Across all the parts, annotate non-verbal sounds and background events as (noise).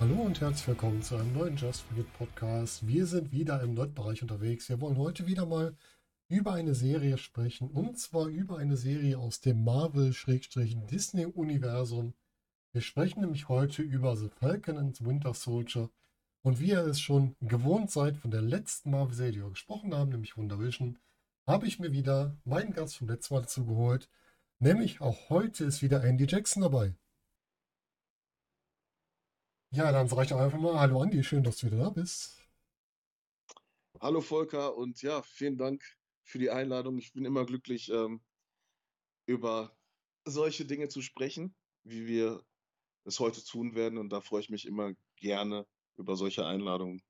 Hallo und herzlich willkommen zu einem neuen Just For It Podcast. Wir sind wieder im Nerd-Bereich unterwegs. Wir wollen heute wieder mal über eine Serie sprechen und zwar über eine Serie aus dem Marvel-Disney-Universum. Wir sprechen nämlich heute über The Falcon and Winter Soldier und wie ihr es schon gewohnt seid von der letzten Marvel-Serie, die wir gesprochen haben, nämlich WandaVision, habe ich mir wieder meinen Gast vom letzten Mal dazu geholt. Nämlich auch heute ist wieder Andy Jackson dabei. Ja, dann sage ich einfach mal Hallo Andi, schön, dass du wieder da bist. Hallo Volker und ja, vielen Dank für die Einladung. Ich bin immer glücklich, ähm, über solche Dinge zu sprechen, wie wir es heute tun werden. Und da freue ich mich immer gerne über solche Einladungen.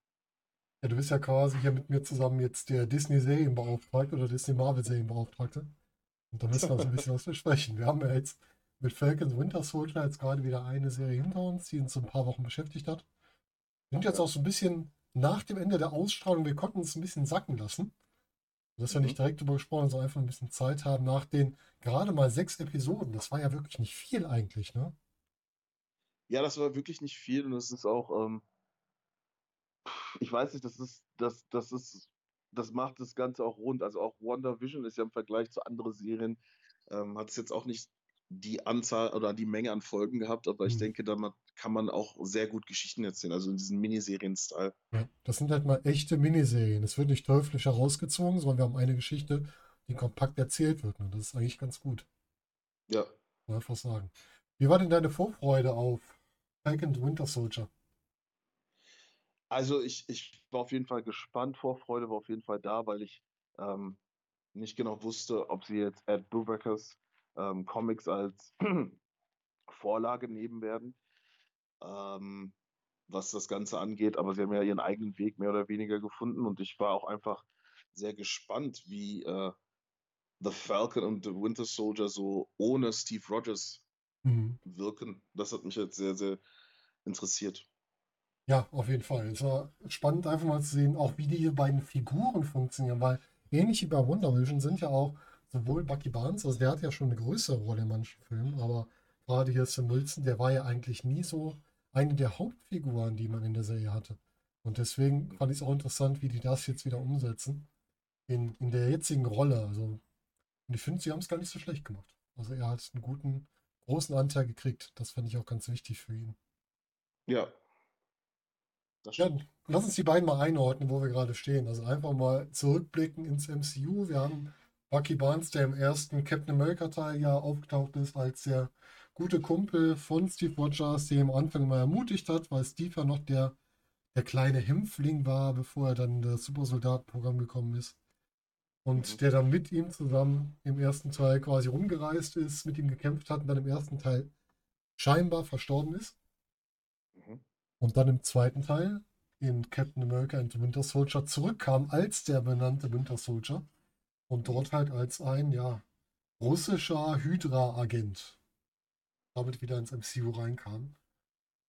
Ja, du bist ja quasi hier mit mir zusammen jetzt der Disney-Serienbeauftragte oder Disney-Marvel-Serienbeauftragte. Und da müssen wir so ein bisschen (laughs) was besprechen. Wir haben ja jetzt mit Falcons Winter Soldier jetzt gerade wieder eine Serie hinter uns, die uns ein paar Wochen beschäftigt hat. Wir sind jetzt auch so ein bisschen nach dem Ende der Ausstrahlung, wir konnten uns ein bisschen sacken lassen. Dass wir mhm. nicht direkt darüber gesprochen, sondern einfach ein bisschen Zeit haben nach den gerade mal sechs Episoden. Das war ja wirklich nicht viel eigentlich, ne? Ja, das war wirklich nicht viel und es ist auch, ähm, ich weiß nicht, das ist, das, das ist, das macht das Ganze auch rund. Also auch WandaVision ist ja im Vergleich zu anderen Serien, ähm, hat es jetzt auch nicht die Anzahl oder die Menge an Folgen gehabt, aber ich mhm. denke, da kann man auch sehr gut Geschichten erzählen, also in diesem Miniserien-Style. Ja, das sind halt mal echte Miniserien. Es wird nicht teuflisch herausgezogen, sondern wir haben eine Geschichte, die kompakt erzählt wird. Und das ist eigentlich ganz gut. Ja. Einfach sagen. Wie war denn deine Vorfreude auf Falcon Winter Soldier? Also ich, ich war auf jeden Fall gespannt, Vorfreude war auf jeden Fall da, weil ich ähm, nicht genau wusste, ob sie jetzt Ed Brubackers ähm, Comics als (clears throat) Vorlage nehmen werden, ähm, was das Ganze angeht. Aber sie haben ja ihren eigenen Weg mehr oder weniger gefunden und ich war auch einfach sehr gespannt, wie äh, The Falcon und The Winter Soldier so ohne Steve Rogers mhm. wirken. Das hat mich jetzt sehr, sehr interessiert. Ja, auf jeden Fall. Es war spannend, einfach mal zu sehen, auch wie die beiden Figuren funktionieren, weil ähnlich wie bei Wonder Vision sind ja auch sowohl Bucky Barnes, also der hat ja schon eine größere Rolle in manchen Filmen, aber gerade hier Sam Wilson, der war ja eigentlich nie so eine der Hauptfiguren, die man in der Serie hatte. Und deswegen fand ich es auch interessant, wie die das jetzt wieder umsetzen in, in der jetzigen Rolle. Also, und ich finde, sie haben es gar nicht so schlecht gemacht. Also er hat einen guten, großen Anteil gekriegt. Das fand ich auch ganz wichtig für ihn. Ja. Ja, lass uns die beiden mal einordnen, wo wir gerade stehen. Also einfach mal zurückblicken ins MCU. Wir haben Bucky Barnes, der im ersten Captain America-Teil ja aufgetaucht ist, als der gute Kumpel von Steve Rogers, der am Anfang mal ermutigt hat, weil Steve ja noch der, der kleine Hämpfling war, bevor er dann in das Supersoldatenprogramm gekommen ist. Und mhm. der dann mit ihm zusammen im ersten Teil quasi rumgereist ist, mit ihm gekämpft hat und dann im ersten Teil scheinbar verstorben ist. Und dann im zweiten Teil in Captain America and the Winter Soldier zurückkam als der benannte Winter Soldier und dort halt als ein, ja, russischer Hydra-Agent damit wieder ins MCU reinkam.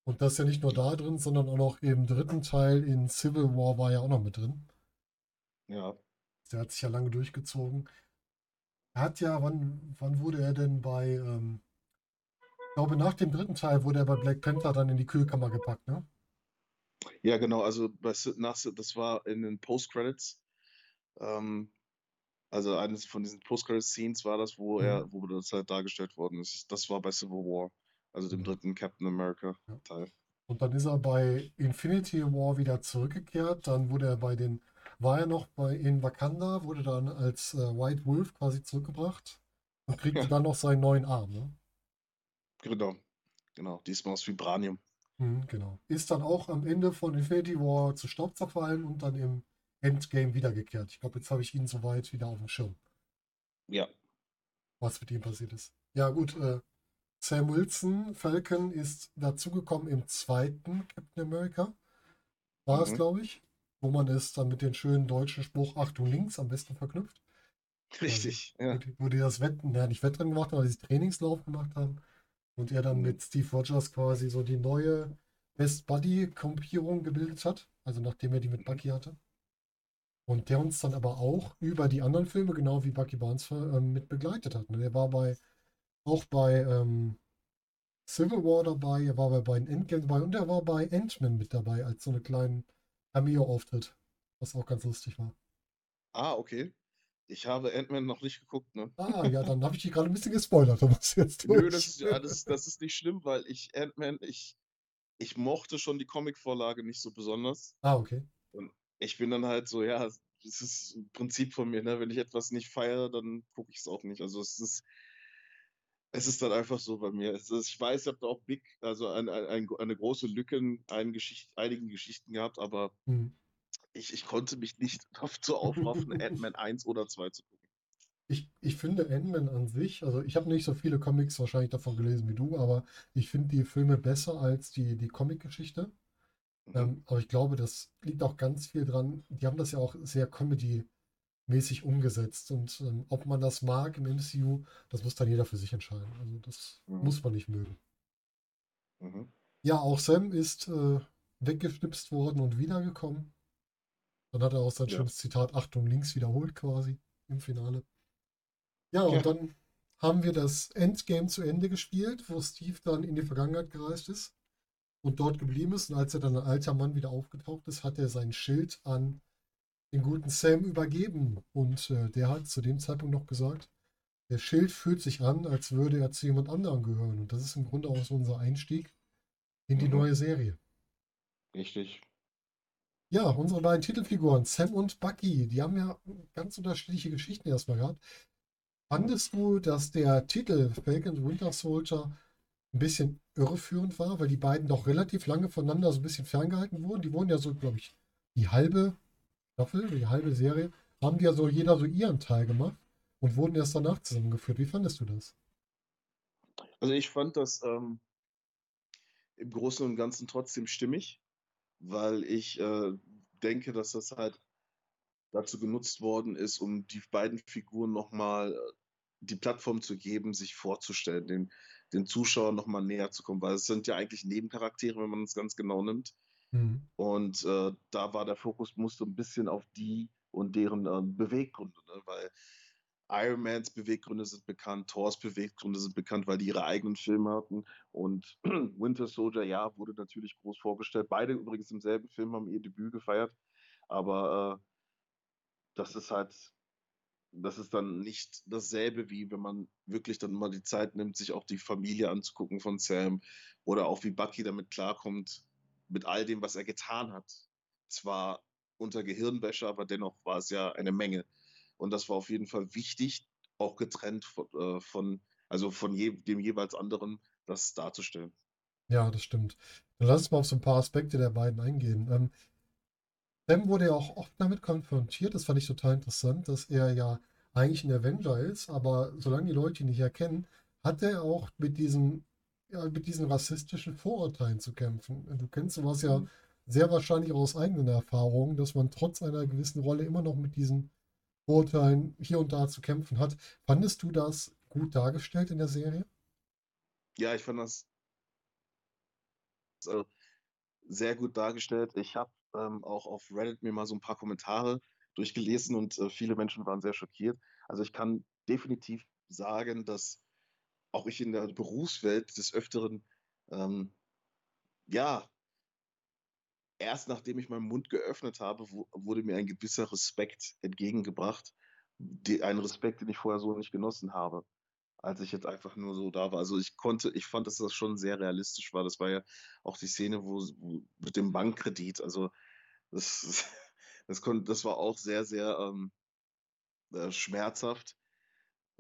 Und das ja nicht nur da drin, sondern auch noch im dritten Teil in Civil War war ja auch noch mit drin. Ja. Der hat sich ja lange durchgezogen. Er hat ja, wann, wann wurde er denn bei, ähm, ich glaube, nach dem dritten Teil wurde er bei Black Panther dann in die Kühlkammer gepackt, ne? Ja, genau, also das war in den Post-Credits. Ähm, also eines von diesen Post-Credit-Scenes war das, wo er, mhm. wo das halt dargestellt worden ist. Das war bei Civil War, also dem mhm. dritten Captain America-Teil. Ja. Und dann ist er bei Infinity War wieder zurückgekehrt. Dann wurde er bei den, war er noch bei in Wakanda, wurde dann als äh, White Wolf quasi zurückgebracht und kriegte ja. dann noch seinen neuen Arm. Ne? Genau, genau. Diesmal aus Vibranium. Mhm, genau. Ist dann auch am Ende von Infinity War zu Staub zerfallen und dann im Endgame wiedergekehrt. Ich glaube, jetzt habe ich ihn soweit wieder auf dem Schirm. Ja. Was mit ihm passiert ist. Ja, gut. Äh, Sam Wilson, Falcon, ist dazugekommen im zweiten Captain America. War mhm. es, glaube ich. Wo man es dann mit dem schönen deutschen Spruch Achtung links am besten verknüpft. Richtig, also, ja. Wo die, wo die das Wetten, ja, nicht Wettrennen gemacht haben, aber dieses Trainingslauf gemacht haben. Und er dann mit Steve Rogers quasi so die neue Best Buddy-Kompierung gebildet hat. also nachdem er die mit Bucky hatte. Und der uns dann aber auch über die anderen Filme, genau wie Bucky Barnes, äh, mit begleitet hat. Ne? Der war bei, auch bei ähm, Civil War dabei, er war bei beiden Endgames dabei und er war bei Ant-Man mit dabei als so einen kleinen Cameo-Auftritt, was auch ganz lustig war. Ah, okay. Ich habe Ant-Man noch nicht geguckt, ne? Ah, ja, dann habe ich dich gerade ein bisschen gespoilert. Da du jetzt durch. Nö, das ist, ja, das, das ist nicht schlimm, weil ich Ant-Man, ich, ich mochte schon die Comic-Vorlage nicht so besonders. Ah, okay. Und ich bin dann halt so, ja, das ist ein Prinzip von mir, ne? Wenn ich etwas nicht feiere, dann gucke ich es auch nicht. Also es ist, es ist dann einfach so bei mir. Ist, ich weiß, ihr habt auch Big, also ein, ein, eine große Lücke in einigen, Geschicht, einigen Geschichten gehabt, aber Hm. Ich, ich konnte mich nicht (laughs) dazu aufraffen, (laughs) Ant-Man 1 oder 2 zu gucken. Ich, ich finde Ant-Man an sich, also ich habe nicht so viele Comics wahrscheinlich davon gelesen wie du, aber ich finde die Filme besser als die, die Comic-Geschichte. Mhm. Ähm, aber ich glaube, das liegt auch ganz viel dran. Die haben das ja auch sehr Comedy-mäßig umgesetzt. Und ähm, ob man das mag im MCU, das muss dann jeder für sich entscheiden. Also das Mhm. muss man nicht mögen. Mhm. Ja, auch Sam ist äh, weggeschnipst worden und wiedergekommen. Dann hat er auch sein Ja. schönes Zitat Achtung links wiederholt quasi im Finale. Ja, und Ja. dann haben wir das Endgame zu Ende gespielt, wo Steve dann in die Vergangenheit gereist ist und dort geblieben ist. Und als er dann ein alter Mann wieder aufgetaucht ist, hat er sein Schild an den guten Sam übergeben. Und äh, der hat zu dem Zeitpunkt noch gesagt, der Schild fühlt sich an, als würde er zu jemand anderem gehören. Und das ist im Grunde auch so unser Einstieg in die Mhm. neue Serie. Richtig. Ja, unsere beiden Titelfiguren, Sam und Bucky, die haben ja ganz unterschiedliche Geschichten erstmal gehabt. Fandest du, dass der Titel Falcon Winter Soldier ein bisschen irreführend war, weil die beiden doch relativ lange voneinander so ein bisschen ferngehalten wurden? Die wurden ja so, glaube ich, die halbe Staffel, die halbe Serie, haben die ja so jeder so ihren Teil gemacht und wurden erst danach zusammengeführt. Wie fandest du das? Also ich fand das ähm, im Großen und Ganzen trotzdem stimmig, weil ich äh, denke, dass das halt dazu genutzt worden ist, um die beiden Figuren nochmal äh, die Plattform zu geben, sich vorzustellen, den, den Zuschauern nochmal näher zu kommen, weil es sind ja eigentlich Nebencharaktere, wenn man es ganz genau nimmt. Mhm. Und äh, da war der Fokus musste ein bisschen auf die und deren äh, Beweggründe, ne? weil Iron Mans Beweggründe sind bekannt, Thors Beweggründe sind bekannt, weil die ihre eigenen Filme hatten. Und (clears throat) Winter Soldier, ja, wurde natürlich groß vorgestellt. Beide übrigens im selben Film haben ihr Debüt gefeiert. Aber äh, das ist halt, das ist dann nicht dasselbe, wie wenn man wirklich dann mal die Zeit nimmt, sich auch die Familie anzugucken von Sam oder auch wie Bucky damit klarkommt, mit all dem, was er getan hat. Zwar unter Gehirnwäsche, aber dennoch war es ja eine Menge. Und das war auf jeden Fall wichtig, auch getrennt von, äh, von also von je, dem jeweils anderen, das darzustellen. Ja, das stimmt. Dann lass uns mal auf so ein paar Aspekte der beiden eingehen. Ähm, Sam wurde ja auch oft damit konfrontiert, das fand ich total interessant, dass er ja eigentlich ein Avenger ist, aber solange die Leute ihn nicht erkennen, hat er auch mit diesen, ja, mit diesen rassistischen Vorurteilen zu kämpfen. Du kennst sowas ja Mhm. sehr wahrscheinlich auch aus eigenen Erfahrungen, dass man trotz einer gewissen Rolle immer noch mit diesen Vorurteilen hier und da zu kämpfen hat. Fandest du das gut dargestellt in der Serie? Ja, ich fand das äh, sehr gut dargestellt. Ich habe ähm, auch auf Reddit mir mal so ein paar Kommentare durchgelesen und äh, viele Menschen waren sehr schockiert. Also ich kann definitiv sagen, dass auch ich in der Berufswelt des Öfteren, ähm, ja, erst nachdem ich meinen Mund geöffnet habe, wu- wurde mir ein gewisser Respekt entgegengebracht. Ein Respekt, den ich vorher so nicht genossen habe, als ich jetzt einfach nur so da war. Also ich konnte, ich fand, dass das schon sehr realistisch war. Das war ja auch die Szene, wo, wo mit dem Bankkredit. Also das, (laughs) das konnte, das war auch sehr, sehr ähm, äh, schmerzhaft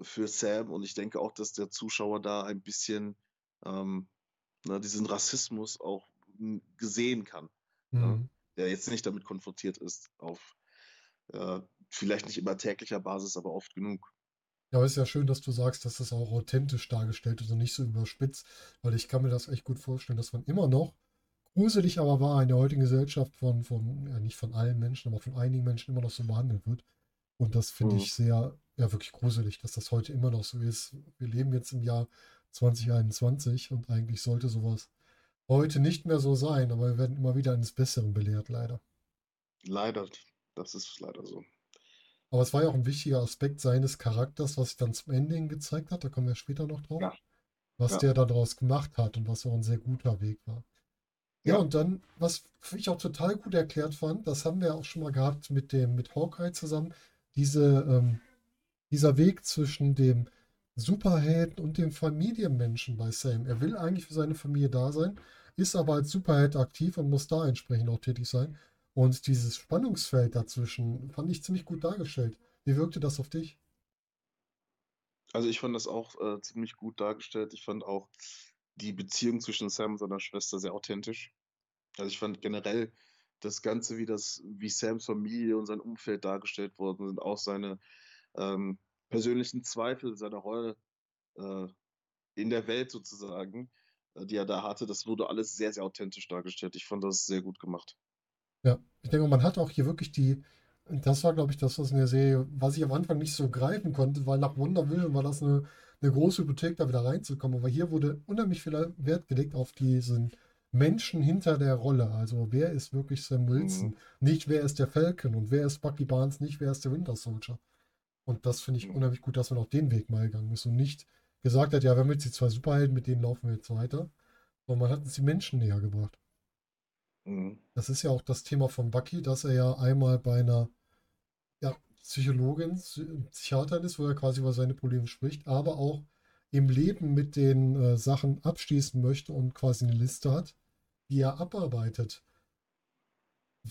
für Sam. Und ich denke auch, dass der Zuschauer da ein bisschen ähm, ne, diesen Rassismus auch gesehen kann ja, Mhm. der jetzt nicht damit konfrontiert ist, auf äh, vielleicht nicht immer täglicher Basis, aber oft genug. Ja, aber ist ja schön, dass du sagst, dass das auch authentisch dargestellt ist und nicht so überspitzt, weil ich kann mir das echt gut vorstellen, dass man immer noch, gruselig aber wahr, in der heutigen Gesellschaft von, von, ja nicht von allen Menschen, aber von einigen Menschen immer noch so behandelt wird. Und das finde Mhm. ich sehr, ja wirklich gruselig, dass das heute immer noch so ist. Wir leben jetzt im Jahr 2021 und eigentlich sollte sowas heute nicht mehr so sein, aber wir werden immer wieder eines Besseren belehrt, leider. Leider, das ist leider so. Aber es war ja auch ein wichtiger Aspekt seines Charakters, was sich dann zum Ende hin gezeigt hat. Da kommen wir später noch drauf. Ja. Was Ja. der daraus gemacht hat und was auch ein sehr guter Weg war. Ja, Ja. und dann, was ich auch total gut erklärt fand, das haben wir auch schon mal gehabt mit dem, mit Hawkeye zusammen, diese, ähm, dieser Weg zwischen dem Superhelden und dem Familienmenschen bei Sam. Er will eigentlich für seine Familie da sein, ist aber als Superheld aktiv und muss da entsprechend auch tätig sein. Und dieses Spannungsfeld dazwischen fand ich ziemlich gut dargestellt. Wie wirkte das auf dich? Also ich fand das auch äh, ziemlich gut dargestellt. Ich fand auch die Beziehung zwischen Sam und seiner Schwester sehr authentisch. Also ich fand generell das Ganze, wie das, wie Sams Familie und sein Umfeld dargestellt worden sind, auch seine ähm, persönlichen Zweifel, seine Rolle äh, in der Welt sozusagen, die er da hatte, das wurde alles sehr, sehr authentisch dargestellt. Ich fand das sehr gut gemacht. Ja, ich denke, man hat auch hier wirklich die, das war, glaube ich, das, was in der Serie, was ich am Anfang nicht so greifen konnte, weil nach Wonder Vision war das eine, eine große Hypothek, da wieder reinzukommen. Aber hier wurde unheimlich viel Wert gelegt auf diesen Menschen hinter der Rolle. Also wer ist wirklich Sam Wilson? Mhm. Nicht wer ist der Falcon und wer ist Bucky Barnes, nicht wer ist der Winter Soldier. Und das finde ich Mhm. unheimlich gut, dass man auch den Weg mal gegangen ist und nicht gesagt hat, ja, wir haben jetzt die zwei Superhelden, mit denen laufen wir jetzt weiter. Sondern man hat uns die Menschen näher gebracht. Mhm. Das ist ja auch das Thema von Bucky, dass er ja einmal bei einer ja, Psychologin, Psy- Psychiaterin ist, wo er quasi über seine Probleme spricht, aber auch im Leben mit den äh, Sachen abschließen möchte und quasi eine Liste hat, die er abarbeitet.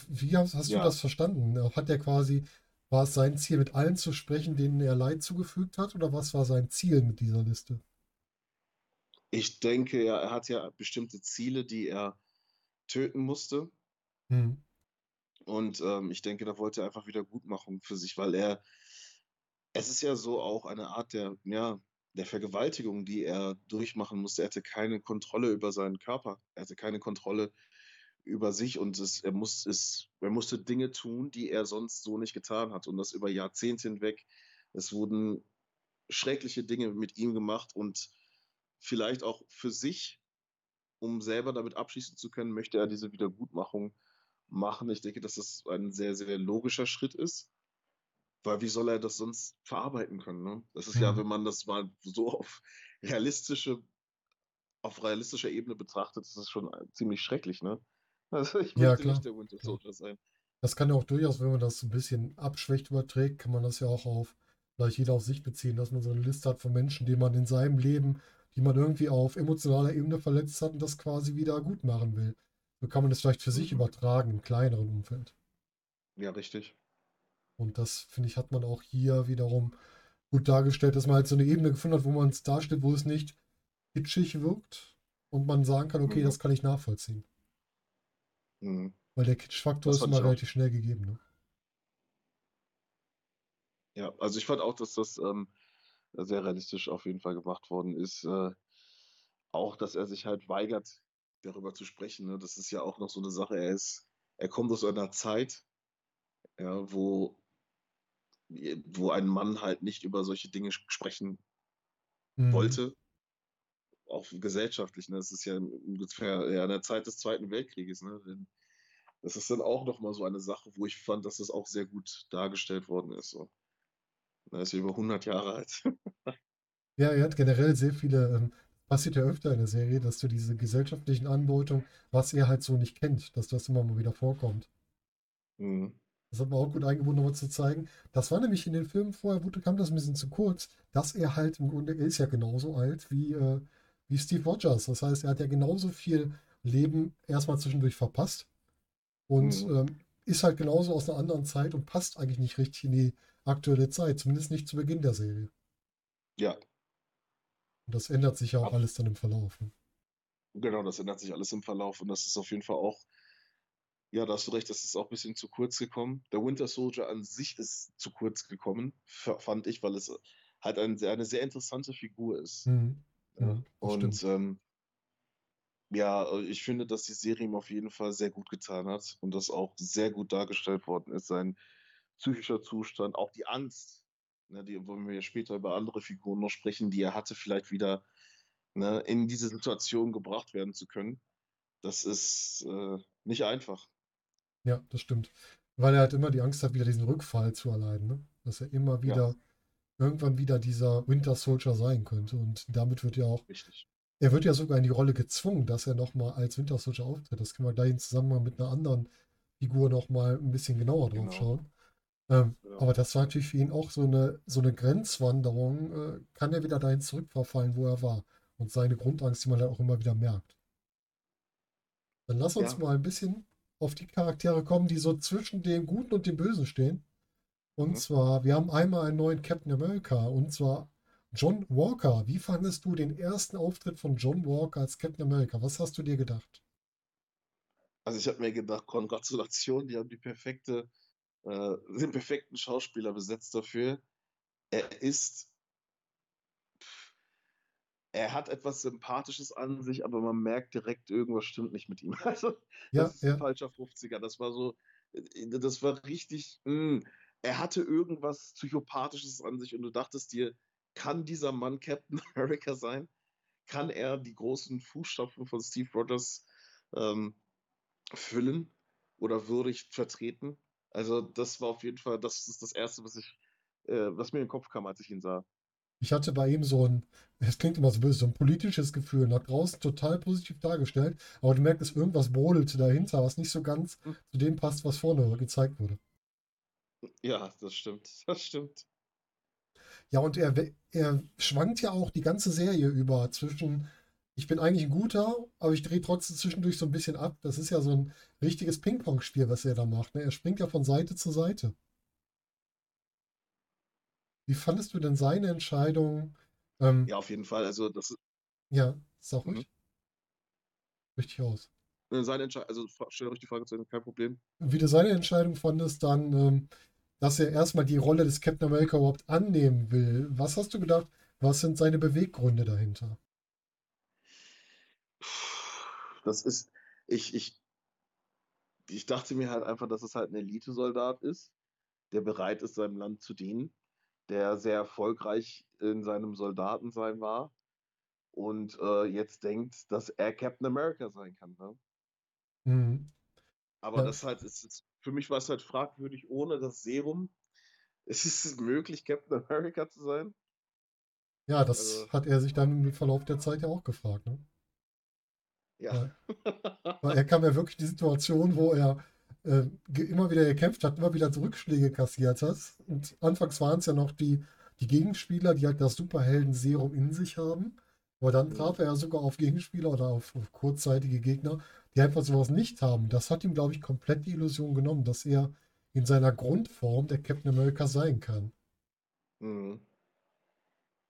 Wie hast, hast du Ja. das verstanden? Hat er quasi, war es sein Ziel, mit allen zu sprechen, denen er Leid zugefügt hat, oder was war sein Ziel mit dieser Liste? Ich denke, ja, er hat ja bestimmte Ziele, die er töten musste. Hm. Und ähm, ich denke, da wollte er einfach Wiedergutmachung für sich, weil er, es ist ja so auch eine Art der, ja, der Vergewaltigung, die er durchmachen musste. Er hatte keine Kontrolle über seinen Körper. Er hatte keine Kontrolle über sich und es, er, muss, es, er musste Dinge tun, die er sonst so nicht getan hat. Und das über Jahrzehnte hinweg. Es wurden schreckliche Dinge mit ihm gemacht und vielleicht auch für sich, um selber damit abschließen zu können, möchte er diese Wiedergutmachung machen. Ich denke, dass das ein sehr, sehr logischer Schritt ist, weil wie soll er das sonst verarbeiten können? Ne? Das ist ja, Mhm. wenn man das mal so auf realistische, auf realistischer Ebene betrachtet, ist es schon ziemlich schrecklich, ne? Also ich Ja, möchte klar, nicht der Winter. Soldier sein. Das kann ja auch durchaus, wenn man das ein bisschen abschwächt überträgt, kann man das ja auch auf, vielleicht jeder auf sich beziehen, dass man so eine Liste hat von Menschen, die man in seinem Leben, die man irgendwie auf emotionaler Ebene verletzt hat und das quasi wieder gut machen will. So kann man das vielleicht für sich Mhm. übertragen im kleineren Umfeld. Ja, richtig. Und das, finde ich, hat man auch hier wiederum gut dargestellt, dass man halt so eine Ebene gefunden hat, wo man es darstellt, wo es nicht kitschig wirkt und man sagen kann, okay, Mhm. das kann ich nachvollziehen. Mhm. Weil der Kitschfaktor ist immer relativ schnell gegeben. Ne? Ja, also ich fand auch, dass das ähm, sehr realistisch auf jeden Fall gemacht worden ist. Äh, auch, dass er sich halt weigert, darüber zu sprechen. Ne? Das ist ja auch noch so eine Sache. Er ist, er kommt aus einer Zeit, ja, wo, wo ein Mann halt nicht über solche Dinge sprechen Mhm. wollte, auch gesellschaftlich. Ne? Das ist ja ungefähr ja, in der Zeit des Zweiten Weltkrieges. Ne? Das ist dann auch nochmal so eine Sache, wo ich fand, dass das auch sehr gut dargestellt worden ist. So. Er ist ja über 100 Jahre alt. (laughs) Ja, er hat generell sehr viele, ähm, passiert ja öfter in der Serie, dass du diese gesellschaftlichen Andeutungen, was er halt so nicht kennt, dass das immer mal wieder vorkommt. Mhm. Das hat man auch gut eingebunden, um zu zeigen. Das war nämlich in den Filmen vorher, kam das ein bisschen zu kurz, dass er halt im Grunde, er ist ja genauso alt wie, äh, wie Steve Rogers. Das heißt, er hat ja genauso viel Leben erstmal zwischendurch verpasst und Mhm. ähm, ist halt genauso aus einer anderen Zeit und passt eigentlich nicht richtig in die aktuelle Zeit, zumindest nicht zu Beginn der Serie. Ja, Und das ändert sich ja auch Ab- alles dann im Verlauf. Ne? genau, das ändert sich alles im Verlauf und das ist auf jeden Fall auch, ja, da hast du recht, das ist auch ein bisschen zu kurz gekommen. Der Winter Soldier an sich ist zu kurz gekommen, fand ich, weil es halt ein, sehr- eine sehr interessante Figur ist. Mhm. Ja. Und ähm, ja, äh, ich finde, dass die Serie ihm auf jeden Fall sehr gut getan hat und das auch sehr gut dargestellt worden ist. Sein psychischer Zustand, auch die Angst, ne, die wollen wir ja später über andere Figuren noch sprechen, die er hatte, vielleicht wieder ne, in diese Situation gebracht werden zu können. Das ist äh, nicht einfach. Ja, das stimmt. Weil er halt immer die Angst hat, wieder diesen Rückfall zu erleiden, ne? Dass er immer Ja, wieder, irgendwann wieder dieser Winter Soldier sein könnte. Und damit wird ja auch, richtig. er wird ja sogar in die Rolle gezwungen, dass er nochmal als Winter Soldier auftritt. Das können wir gleich in Zusammenhang mit einer anderen Figur nochmal ein bisschen genauer drauf Genau. schauen. Ähm, Ja. aber das war natürlich für ihn auch so eine, so eine Grenzwanderung. Äh, kann er wieder dahin zurückverfallen, wo er war? Und seine Grundangst, die man halt auch immer wieder merkt. Dann lass uns Ja. mal ein bisschen auf die Charaktere kommen, die so zwischen dem Guten und dem Bösen stehen. Und Mhm. zwar, wir haben einmal einen neuen Captain America, und zwar John Walker. Wie fandest du den ersten Auftritt von John Walker als Captain America? Was hast du dir gedacht? Also ich habe mir gedacht, Gratulation, die haben die perfekte, äh, (laughs) den perfekten Schauspieler besetzt dafür. Er ist, er hat etwas Sympathisches an sich, aber man merkt direkt, irgendwas stimmt nicht mit ihm. (laughs) Also Ja, das ist ein ja. falscher 50er. Das war so, äh, das war richtig, mh. Er hatte irgendwas Psychopathisches an sich und du dachtest dir, kann dieser Mann Captain (laughs) America sein? Kann er die großen Fußstapfen von Steve Rogers ähm, füllen oder würdig vertreten? Also das war auf jeden Fall, das ist das Erste, was ich, äh, was mir in den Kopf kam, als ich ihn sah. Ich hatte bei ihm so ein, es klingt immer so böse, so ein politisches Gefühl. Nach draußen total positiv dargestellt, aber du merkst, irgendwas brodelte dahinter, was nicht so ganz Hm. zu dem passt, was vorne gezeigt wurde. Ja, das stimmt, (laughs) das stimmt. Ja, und er, er schwankt ja auch die ganze Serie über zwischen, ich bin eigentlich ein guter, aber ich drehe trotzdem zwischendurch so ein bisschen ab. Das ist ja so ein richtiges Ping-Pong-Spiel, was er da macht. Ne? Er springt ja von Seite zu Seite. Wie fandest du denn seine Entscheidung? Ähm, Ja, auf jeden Fall. Also das ist ja, sag mhm. ruhig. Richtig aus. äh, seine Entscheidung, also fra- stell ruhig die Frage zu kein Problem. Wie du seine Entscheidung fandest, dann, ähm, dass er erstmal die Rolle des Captain America überhaupt annehmen will. Was hast du gedacht? Was sind seine Beweggründe dahinter? Das ist, ich, ich, ich dachte mir halt einfach, dass es halt ein Elitesoldat ist, der bereit ist, seinem Land zu dienen, der sehr erfolgreich in seinem Soldatensein war und äh, jetzt denkt, dass er Captain America sein kann. Ne? Mhm. Aber Ja. das halt ist, ist, für mich war es halt fragwürdig, ohne das Serum. (laughs) Ist es möglich, Captain America zu sein? Ja, das Also, hat er sich dann im Verlauf der Zeit ja auch gefragt. Ne? ja. Weil (laughs) er kam ja wirklich in die Situation, wo er äh, immer wieder gekämpft hat, immer wieder Rückschläge kassiert hat. Und anfangs waren es ja noch die, die Gegenspieler, die halt das Superhelden-Serum in sich haben. Aber dann traf er ja sogar auf Gegenspieler oder auf, auf kurzzeitige Gegner, die einfach sowas nicht haben. Das hat ihm, glaube ich, komplett die Illusion genommen, dass er in seiner Grundform der Captain America sein kann. Mhm.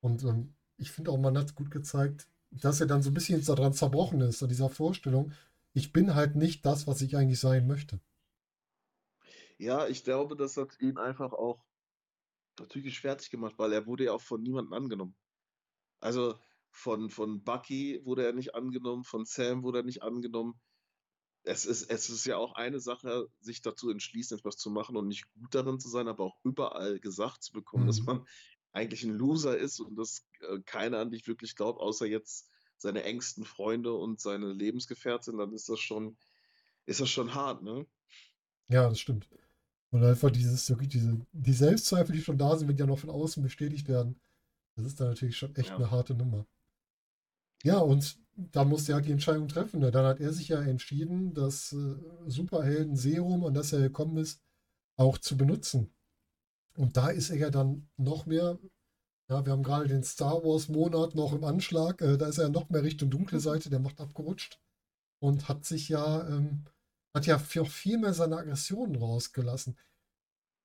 Und ähm, ich finde auch, man hat gut gezeigt, dass er dann so ein bisschen daran zerbrochen ist, an dieser Vorstellung, ich bin halt nicht das, was ich eigentlich sein möchte. Ja, ich glaube, das hat ihn einfach auch psychisch fertig gemacht, weil er wurde ja auch von niemandem angenommen. Also von, von Bucky wurde er nicht angenommen, von Sam wurde er nicht angenommen. Es ist, es ist ja auch eine Sache, sich dazu entschließen, etwas zu machen und nicht gut darin zu sein, aber auch überall gesagt zu bekommen, dass Mhm. man eigentlich ein Loser ist und dass äh, keiner an dich wirklich glaubt, außer jetzt seine engsten Freunde und seine Lebensgefährtin, dann ist das schon, ist das schon hart, ne? Ja, das stimmt. Und einfach dieses, diese, die Selbstzweifel, die schon da sind, wenn die ja noch von außen bestätigt werden, das ist dann natürlich schon echt Ja. eine harte Nummer. Ja, und da musste er halt die Entscheidung treffen. Dann hat er sich ja entschieden, das äh, Superhelden-Serum, an das er gekommen ist, auch zu benutzen. Und da ist er ja dann noch mehr, ja, wir haben gerade den Star Wars-Monat noch im Anschlag, äh, da ist er ja noch mehr Richtung dunkle Seite der Macht abgerutscht und hat sich ja, ähm, hat ja viel, viel mehr seine Aggressionen rausgelassen.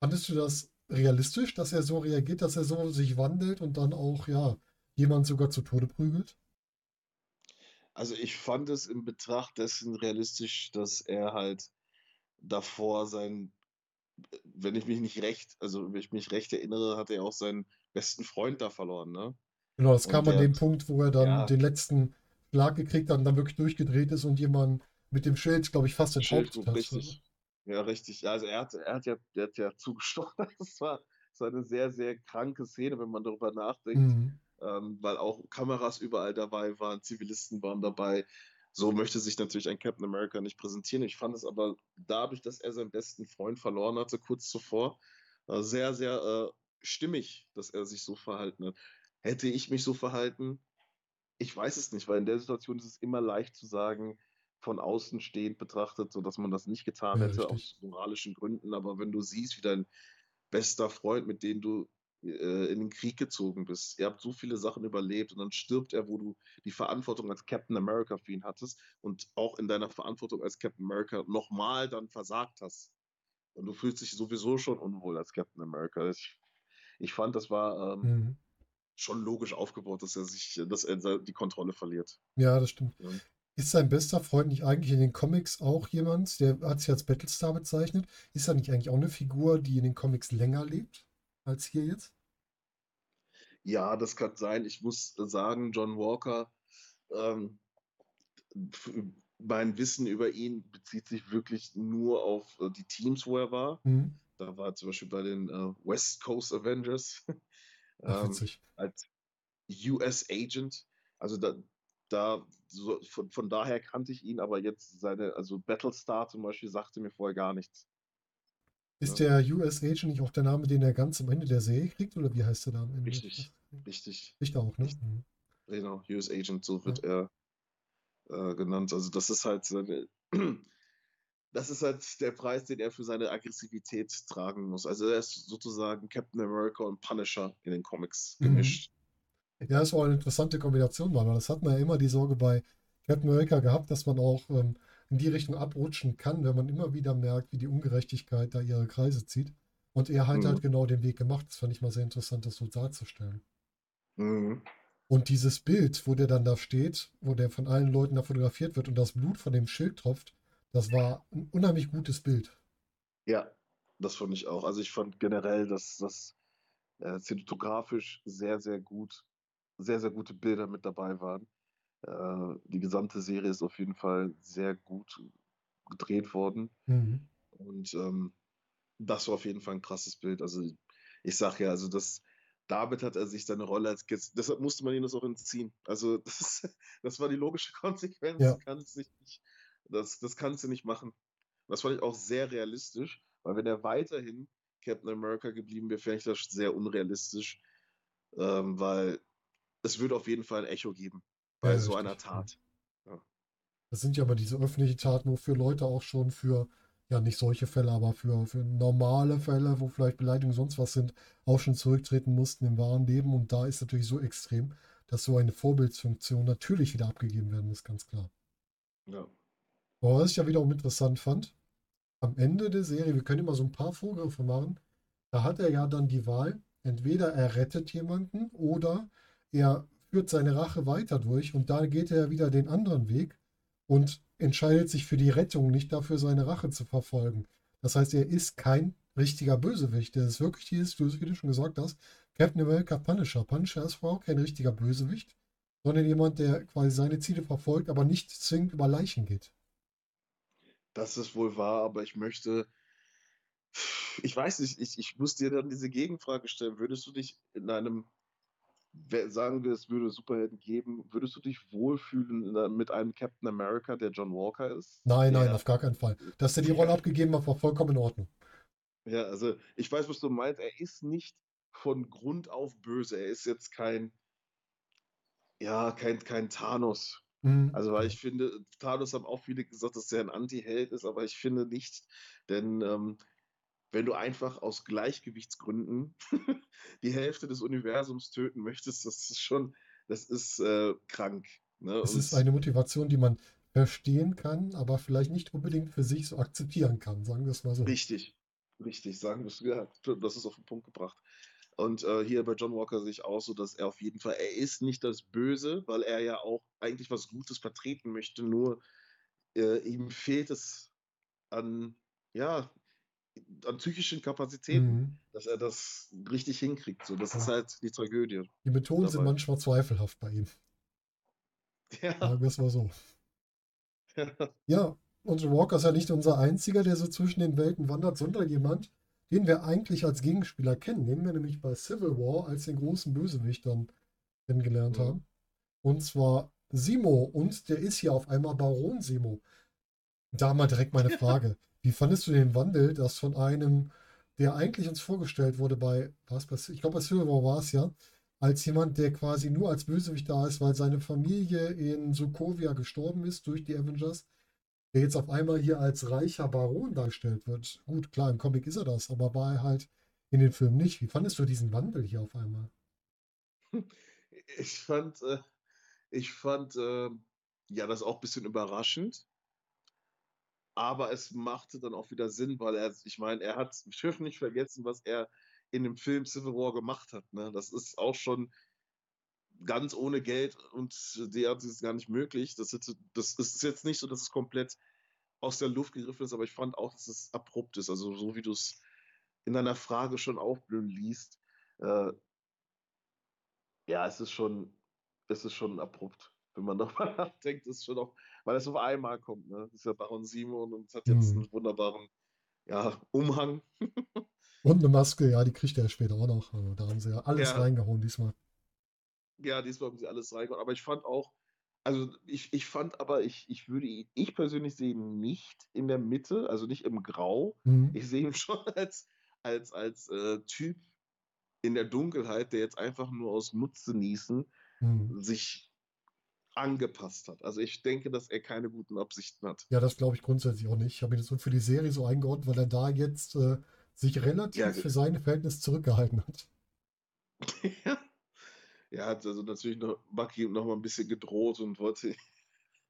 Fandest du das realistisch, dass er so reagiert, dass er so sich wandelt und dann auch, ja, jemand sogar zu Tode prügelt? Also ich fand es in Betracht dessen realistisch, dass er halt davor sein, wenn ich mich nicht recht, also wenn ich mich recht erinnere, hat er auch seinen besten Freund da verloren, ne? Genau, das Und kam an dem Punkt, wo er dann ja, den letzten Schlag gekriegt hat und dann wirklich durchgedreht ist und jemand mit dem Schild, glaube ich, fast enthauptet Schildbuch, hat. richtig. Ja, richtig. Also er hat, er hat ja, der hat ja (laughs) zugestochen. Das war, das war eine sehr, sehr kranke Szene, wenn man darüber nachdenkt. Mhm. Ähm, weil auch Kameras überall dabei waren, Zivilisten waren dabei, so möchte sich natürlich ein Captain America nicht präsentieren. Ich fand es aber dadurch, dass er seinen besten Freund verloren hatte, kurz zuvor, äh, sehr, sehr äh, stimmig, dass er sich so verhalten hat. Hätte ich mich so verhalten? Ich weiß es nicht, weil in der Situation ist es immer leicht zu sagen, von außen stehend betrachtet, so dass man das nicht getan Ja, hätte, richtig. aus moralischen Gründen. Aber wenn du siehst, wie dein bester Freund, mit dem du in den Krieg gezogen bist, ihr habt so viele Sachen überlebt und dann stirbt er, wo du die Verantwortung als Captain America für ihn hattest und auch in deiner Verantwortung als Captain America nochmal dann versagt hast. Und du fühlst dich sowieso schon unwohl als Captain America. Ich, ich fand, das war ähm, Mhm. schon logisch aufgebaut, dass er sich, dass er die Kontrolle verliert. Ja, das stimmt. Ja. Ist sein bester Freund nicht eigentlich in den Comics auch jemand, der hat sich als Battlestar bezeichnet? Ist er nicht eigentlich auch eine Figur, die in den Comics länger lebt als hier jetzt? Ja, das kann sein. Ich muss sagen, John Walker, ähm, mein Wissen über ihn bezieht sich wirklich nur auf äh, die Teams, wo er war. Mhm. Da war er zum Beispiel bei den äh, West Coast Avengers (laughs) ähm, als US Agent. Also da, da so, von, von daher kannte ich ihn, aber jetzt seine, also Battlestar zum Beispiel sagte mir vorher gar nichts. Ist der US Agent nicht auch der Name, den er ganz am Ende der Serie kriegt? Oder wie heißt er da am Ende? Richtig, richtig. Richtig auch, ne? Mhm. Genau, US Agent, so wird er äh, genannt. Also das ist halt seine, (clears throat) das ist halt der Preis, den er für seine Aggressivität tragen muss. Also er ist sozusagen Captain America und Punisher in den Comics Mhm. gemischt. Ja, ist auch eine interessante Kombination, weil das hat man ja immer die Sorge bei Captain America gehabt, dass man auch ähm, in die Richtung abrutschen kann, wenn man immer wieder merkt, wie die Ungerechtigkeit da ihre Kreise zieht. Und er hat Mhm. halt genau den Weg gemacht. Das fand ich mal sehr interessant, das so darzustellen. Mhm. Und dieses Bild, wo der dann da steht, wo der von allen Leuten da fotografiert wird und das Blut von dem Schild tropft, das war ein unheimlich gutes Bild. Ja, das fand ich auch. Also ich fand generell, dass das äh, cinematografisch sehr, sehr gut, sehr, sehr gute Bilder mit dabei waren. Äh, die gesamte Serie ist auf jeden Fall sehr gut gedreht worden. Mhm. Und ähm, das war auf jeden Fall ein krasses Bild. Also ich sag ja, also das, damit hat er sich seine Rolle als Kids, deshalb musste man ihm das auch entziehen. Also (laughs) das, das war die logische Konsequenz. Ja. Kannst nicht, das, das kannst du nicht machen. Das fand ich auch sehr realistisch, weil wenn er weiterhin Captain America geblieben wäre, fände ich das sehr unrealistisch, ähm, weil es würde auf jeden Fall ein Echo geben bei Ja, so einer ja. Tat. Das sind ja aber diese öffentlichen Taten, wofür Leute auch schon für, ja nicht solche Fälle, aber für, für normale Fälle, wo vielleicht Beleidigungen sonst was sind, auch schon zurücktreten mussten im wahren Leben. Und da ist natürlich so extrem, dass so eine Vorbildsfunktion natürlich wieder abgegeben werden muss, ganz klar. Ja. Aber was ich ja wiederum interessant fand, am Ende der Serie, wir können immer so ein paar Vorgriffe machen, da hat er ja dann die Wahl, entweder er rettet jemanden oder er führt seine Rache weiter durch und da geht er wieder den anderen Weg und entscheidet sich für die Rettung, nicht dafür seine Rache zu verfolgen. Das heißt, er ist kein richtiger Bösewicht. Er ist wirklich dieses, wie du schon gesagt hast, Captain America Punisher. Punisher ist vorher auch kein richtiger Bösewicht, sondern jemand, der quasi seine Ziele verfolgt, aber nicht zwingend über Leichen geht. Das ist wohl wahr, aber ich möchte, ich weiß nicht, ich, ich muss dir dann diese Gegenfrage stellen. Würdest du dich in einem, sagen wir, es würde Superhelden geben, würdest du dich wohlfühlen mit einem Captain America, der John Walker ist? Nein, nein, auf gar keinen Fall. Dass er die Rolle abgegeben hat, war vollkommen in Ordnung. Ja, also ich weiß, was du meinst. Er ist nicht von Grund auf böse. Er ist jetzt kein, ja, kein, kein Thanos. Mhm. Also, weil ich finde, Thanos haben auch viele gesagt, dass er ein Anti-Held ist, aber ich finde nicht, denn ähm, wenn du einfach aus Gleichgewichtsgründen (laughs) die Hälfte des Universums töten möchtest, das ist schon, das ist äh, krank. Ne? Es Und ist eine Motivation, die man verstehen kann, aber vielleicht nicht unbedingt für sich so akzeptieren kann, sagen wir es mal so. richtig, richtig, sagen wir es, ja, das ist auf den Punkt gebracht. Und äh, hier bei John Walker sehe ich auch so, dass er auf jeden Fall, er ist nicht das Böse, weil er ja auch eigentlich was Gutes vertreten möchte, nur äh, ihm fehlt es an, ja, an psychischen Kapazitäten, Mhm. dass er das richtig hinkriegt. So, das ist Ja. halt die Tragödie. Die Methoden sind manchmal zweifelhaft bei ihm, Ja, sagen wir es mal so. (laughs) ja. Ja, und Walker ist ja nicht unser einziger, der so zwischen den Welten wandert, sondern jemand, den wir eigentlich als Gegenspieler kennen, den wir nämlich bei Civil War als den großen Bösewicht dann kennengelernt Mhm. haben. Und zwar Simo und der ist hier auf einmal Baron Simo. Da mal direkt meine (laughs) Frage. Wie fandest du den Wandel, dass von einem, der eigentlich uns vorgestellt wurde bei, was bei, ich glaube bei Civil War war es ja, als jemand, der quasi nur als Bösewicht da ist, weil seine Familie in Sokovia gestorben ist durch die Avengers, der jetzt auf einmal hier als reicher Baron dargestellt wird. Gut, klar, im Comic ist er das, aber war er halt in den Filmen nicht. Wie fandest du diesen Wandel hier auf einmal? (laughs) Ich fand, äh, ich fand äh, ja das auch ein bisschen überraschend. Aber es machte dann auch wieder Sinn, weil er, ich meine, er hat, ich dürfen nicht vergessen, was er in dem Film Civil War gemacht hat. Ne? Das ist auch schon ganz ohne Geld und der ist gar nicht möglich. Das ist, das ist jetzt nicht so, dass es komplett aus der Luft gegriffen ist, aber ich fand auch, dass es abrupt ist. Also so wie du es in deiner Frage schon aufblühen liest, äh, ja, es ist schon, es ist schon abrupt, wenn man (laughs) darüber nachdenkt, ist schon auch, weil es auf einmal kommt, ne? Das ist ja Baron Simon und hat jetzt Hm. einen wunderbaren, ja, Umhang. (laughs) Und eine Maske, ja, die kriegt er später auch noch. Also da haben sie ja alles Ja. reingehauen diesmal. Ja, diesmal haben sie alles reingehauen. Aber ich fand auch, also ich, ich fand aber, ich, ich würde ihn, ich persönlich sehe ihn nicht in der Mitte, also nicht im Grau. Mhm. Ich sehe ihn (laughs) schon als, als, als äh, Typ in der Dunkelheit, der jetzt einfach nur aus Nutznießen Mhm. sich angepasst hat. Also ich denke, dass er keine guten Absichten hat. Ja, das glaube ich grundsätzlich auch nicht. Ich habe ihn jetzt so für die Serie so eingeordnet, weil er da jetzt äh, sich relativ Ja, für seine Verhältnisse zurückgehalten hat. (laughs) er hat also natürlich noch Bucky noch mal ein bisschen gedroht und wollte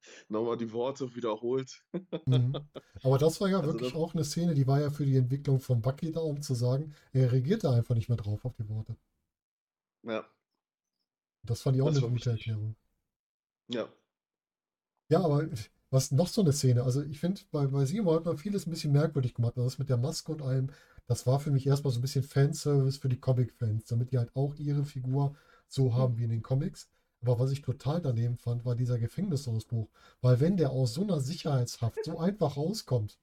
(laughs) noch mal die Worte wiederholt. (laughs) Mhm. Aber das war ja Also wirklich auch eine Szene, die war ja für die Entwicklung von Bucky da, um zu sagen, er reagierte einfach nicht mehr drauf auf die Worte. Ja, Das fand ich auch Das eine gute. Erklärung. Ja. Ja, aber was noch so eine Szene? Also ich finde, bei, bei Simo hat man vieles ein bisschen merkwürdig gemacht. Das mit der Maske und allem, das war für mich erstmal so ein bisschen Fanservice für die Comic-Fans, damit die halt auch ihre Figur so haben wie in den Comics. Aber was ich total daneben fand, war dieser Gefängnisausbruch. Weil wenn der aus so einer Sicherheitshaft so einfach rauskommt,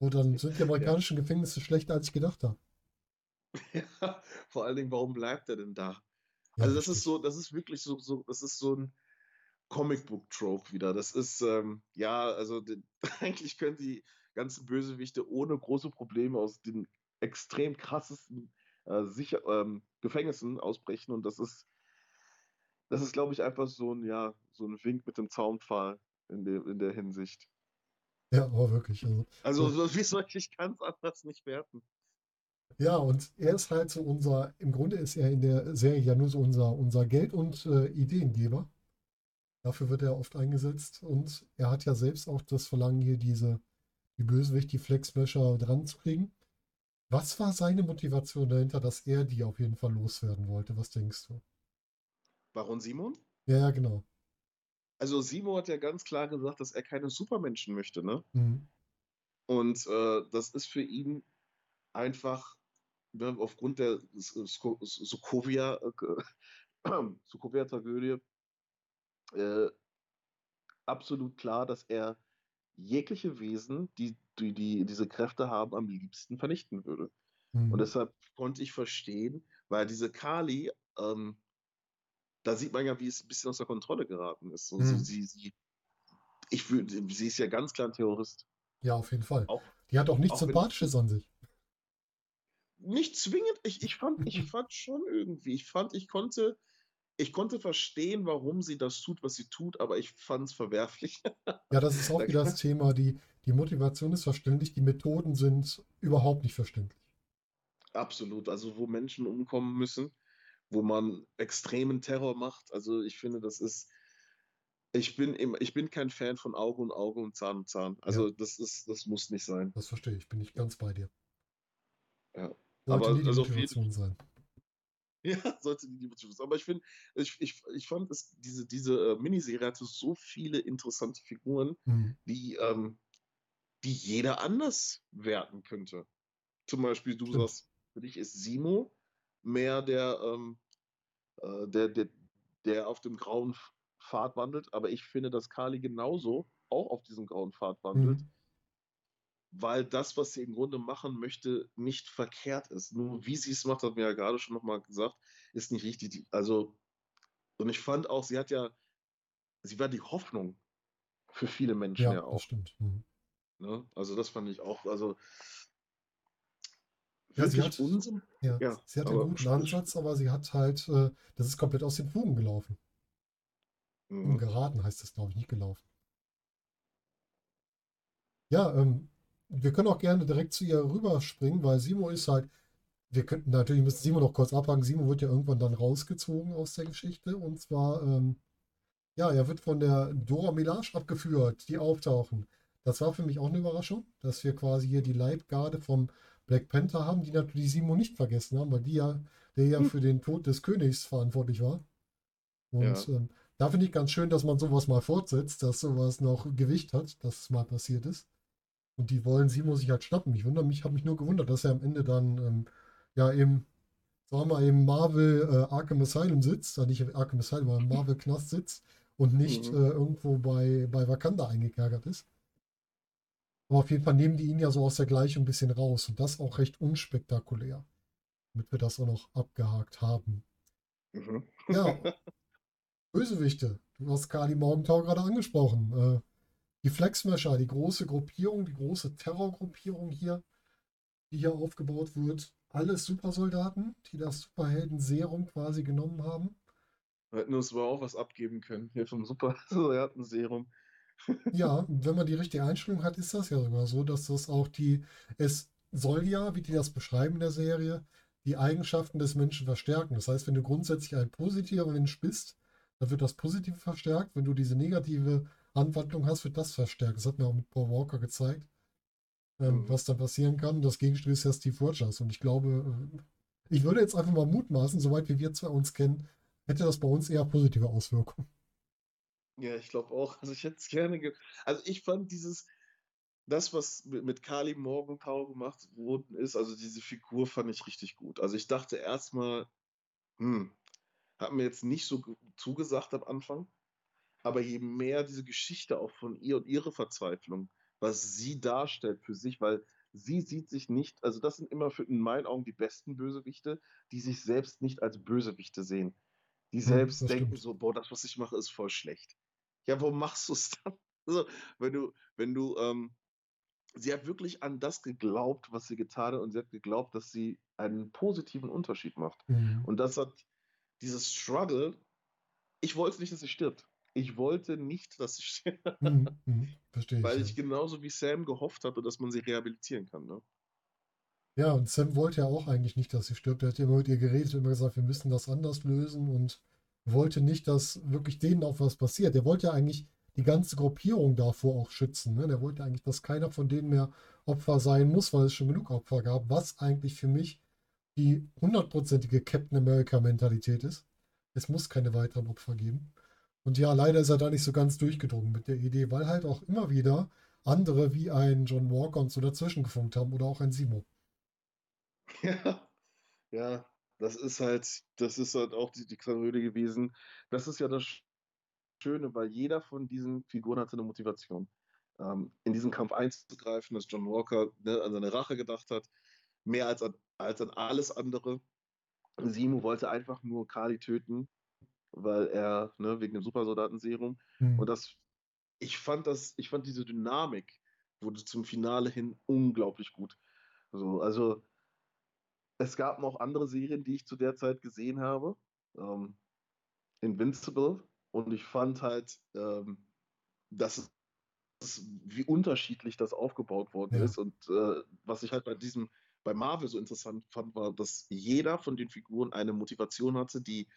oh, dann (laughs) sind die amerikanischen Gefängnisse schlechter, als ich gedacht habe. Ja, vor allen Dingen, warum bleibt er denn da? Ja, also das richtig. ist so, das ist wirklich so, so das ist so ein Comicbook-Trope wieder. Das ist, ähm, ja, also den, (laughs) eigentlich können die ganzen Bösewichte ohne große Probleme aus den extrem krassesten äh, sicher, ähm, Gefängnissen ausbrechen und das ist, das ist, glaube ich, einfach so ein, ja, so ein Wink mit dem Zaunpfahl in der, in der Hinsicht. Ja, aber wirklich. Also, Also, so, wie soll ich ganz anders nicht werten? Ja, und er ist halt so unser, im Grunde ist er in der Serie ja nur so unser, unser Geld- und äh, Ideengeber. Dafür wird er oft eingesetzt und er hat ja selbst auch das Verlangen, hier diese, die Bösewicht, die Flexmesher dran zu kriegen. Was war seine Motivation dahinter, dass er die auf jeden Fall loswerden wollte? Was denkst du? Baron Simon? Ja, ja, genau. Also, Simon hat ja ganz klar gesagt, dass er keine Supermenschen möchte, ne? Mhm. Und äh, das ist für ihn einfach ne, aufgrund der äh, (clears throat) Sokovia-Tragödie äh, absolut klar, dass er jegliche Wesen, die, die, die diese Kräfte haben, am liebsten vernichten würde. Mhm. Und deshalb konnte ich verstehen, weil diese Kali, ähm, da sieht man ja, wie es ein bisschen aus der Kontrolle geraten ist. Mhm. sie, sie, ich sie ist ja ganz klar ein Terrorist. Ja, auf jeden Fall. Auch, Die hat auch nichts auch Sympathisches an sich. nicht zwingend, ich, ich, fand, ich (laughs) fand schon irgendwie, ich fand, ich konnte, ich konnte verstehen, warum sie das tut, was sie tut, aber ich fand es verwerflich. Ja, das ist auch wieder das Thema. Die, die Motivation ist verständlich, die Methoden sind überhaupt nicht verständlich. Absolut, also wo Menschen umkommen müssen, wo man extremen Terror macht, also ich finde, das ist, ich bin, im, ich bin kein Fan von Auge und Auge und Zahn und Zahn. Also das ist, das muss nicht sein. Das verstehe ich, bin ich ganz bei dir. Ja. Sollte Aber nie die also jeden- Motivation sein. (laughs) Ja, sollte die Liebe zu Aber ich finde, ich, ich, ich fand, es, diese, diese äh, Miniserie hatte so viele interessante Figuren, Mhm. die, ähm, die jeder anders werten könnte. Zum Beispiel, du Stimmt. sagst, für dich ist Simo mehr der, ähm, äh, der, der, der auf dem grauen Pfad wandelt, aber ich finde, dass Kali genauso auch auf diesem grauen Pfad wandelt, Mhm. Weil das, was sie im Grunde machen möchte, nicht verkehrt ist. Nur wie sie es macht, hat mir ja gerade schon nochmal gesagt, ist nicht richtig. Also, und ich fand auch, sie hat ja sie war die Hoffnung für viele Menschen Ja, ja das auch. stimmt. Mhm. Ne? Also das fand ich auch, also Ja, sie hat, Unsinn. ja, Ja, sie hat einen guten Ansatz, aber sie hat halt, äh, das ist komplett aus den Fugen gelaufen. Mhm. Umgeraten heißt das, glaube ich, nicht gelaufen. Ja, ähm, wir können auch gerne direkt zu ihr rüberspringen, weil Simo ist halt, wir könnten natürlich müssen Simo noch kurz abhaken. Simo wird ja irgendwann dann rausgezogen aus der Geschichte und zwar, ähm, ja, er wird von der Dora Milaje abgeführt, die auftauchen. Das war für mich auch eine Überraschung, dass wir quasi hier die Leibgarde vom Black Panther haben, die natürlich Simo nicht vergessen haben, weil die ja, der ja Hm. für den Tod des Königs verantwortlich war. Und Ja. ähm, da finde ich ganz schön, dass man sowas mal fortsetzt, dass sowas noch Gewicht hat, dass es mal passiert ist. Und die wollen Simo sich halt schnappen. Ich wundere mich, habe mich nur gewundert, dass er am Ende dann ähm, ja im, sagen wir mal, im Marvel äh, Arkham Asylum sitzt, äh, nicht Arkham Asylum, aber im (laughs) Marvel Knast sitzt und nicht äh, Mhm. irgendwo bei, bei Wakanda eingekerkert ist. Aber auf jeden Fall nehmen die ihn ja so aus der Gleichung ein bisschen raus und das auch recht unspektakulär, damit wir das auch noch abgehakt haben. Mhm. Ja, (laughs) Bösewichte. Du hast Kali Morgenthau gerade angesprochen. Die Flexmasher, die große Gruppierung, die große Terrorgruppierung hier, die hier aufgebaut wird. Alles Supersoldaten, die das Superhelden-Serum quasi genommen haben. Hätten uns aber auch was abgeben können. Hier vom Super Soldaten-Serum. (laughs) Ja, wenn man die richtige Einstellung hat, ist das ja sogar so, dass das auch die, es soll ja, wie die das beschreiben in der Serie, die Eigenschaften des Menschen verstärken. Das heißt, wenn du grundsätzlich ein positiver Mensch bist, dann wird das Positive verstärkt. Wenn du diese negative Anwandlung hast, wird das verstärkt. Das hat mir auch mit Paul Walker gezeigt, ähm, Mhm. was dann passieren kann. Das Gegenstück ist ja Steve Rogers. Und ich glaube, äh, ich würde jetzt einfach mal mutmaßen, soweit wie wir zwei uns kennen, hätte das bei uns eher positive Auswirkungen. Ja, ich glaube auch. Also ich hätte es gerne ge Also ich fand dieses, das, was mit, Kali Morgenthau gemacht worden ist, also diese Figur fand ich richtig gut. Also ich dachte erstmal, hm, hat mir jetzt nicht so ge- zugesagt am Anfang, aber je mehr diese Geschichte auch von ihr und ihre Verzweiflung, was sie darstellt für sich, weil sie sieht sich nicht, also das sind immer für, in meinen Augen die besten Bösewichte, die sich selbst nicht als Bösewichte sehen. Die Hm, selbst das denken stimmt. so, boah, das, was ich mache, ist voll schlecht. Ja, warum machst du es (laughs) dann? Also, wenn du, wenn du, ähm, sie hat wirklich an das geglaubt, was sie getan hat, und sie hat geglaubt, dass sie einen positiven Unterschied macht. Mhm. Und das hat dieses Struggle, ich wollte nicht, dass sie stirbt. Ich wollte nicht, dass sie (laughs) stirbt, Mhm. Mhm. Verstehe ich. weil Ja. ich genauso wie Sam gehofft hatte, dass man sie rehabilitieren kann. Ne? Ja, und Sam wollte ja auch eigentlich nicht, dass sie stirbt. Er hat ja immer mit ihr geredet, immer gesagt, wir müssen das anders lösen und wollte nicht, dass wirklich denen auch was passiert. Er wollte ja eigentlich die ganze Gruppierung davor auch schützen. Ne? Der wollte eigentlich, dass keiner von denen mehr Opfer sein muss, weil es schon genug Opfer gab, was eigentlich für mich die hundertprozentige Captain America-Mentalität ist. Es muss keine weiteren Opfer geben. Und ja, leider ist er da nicht so ganz durchgedrungen mit der Idee, weil halt auch immer wieder andere wie ein John Walker und so dazwischen gefunkt haben oder auch ein Simo. (laughs) Ja, ja, das ist halt, das ist halt auch die, die Tragödie gewesen. Das ist ja das Schöne, weil jeder von diesen Figuren hatte eine Motivation. Ähm, in diesen Kampf einzugreifen, dass John Walker ne, an seine Rache gedacht hat, mehr als an, als an alles andere. Simo wollte einfach nur Kali töten, weil er, ne, wegen dem Supersoldatenserum. Hm. Und das, ich fand das, ich fand diese Dynamik wurde zum Finale hin unglaublich gut. So, also es gab noch andere Serien, die ich zu der Zeit gesehen habe. Ähm, Invincible. Und ich fand halt, ähm, dass es, wie unterschiedlich das aufgebaut worden Ja. ist. Und äh, was ich halt bei diesem, bei Marvel so interessant fand, war, dass jeder von den Figuren eine Motivation hatte, die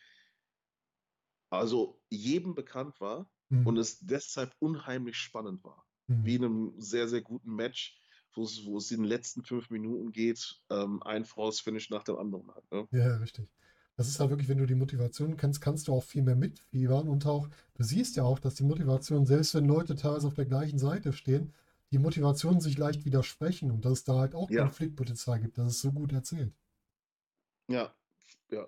also jedem bekannt war Hm. und es deshalb unheimlich spannend war. Hm. Wie in einem sehr, sehr guten Match, wo es, wo es in den letzten fünf Minuten geht, ähm, ein False-Finish nach dem anderen hat. Ne? Ja, richtig. Das ist halt wirklich, wenn du die Motivation kennst, kannst du auch viel mehr mitfiebern und auch, du siehst ja auch, dass die Motivation, selbst wenn Leute teilweise auf der gleichen Seite stehen, die Motivationen sich leicht widersprechen und dass es da halt auch Ja. Konfliktpotenzial gibt. Das ist so gut erzählt. Ja, ja.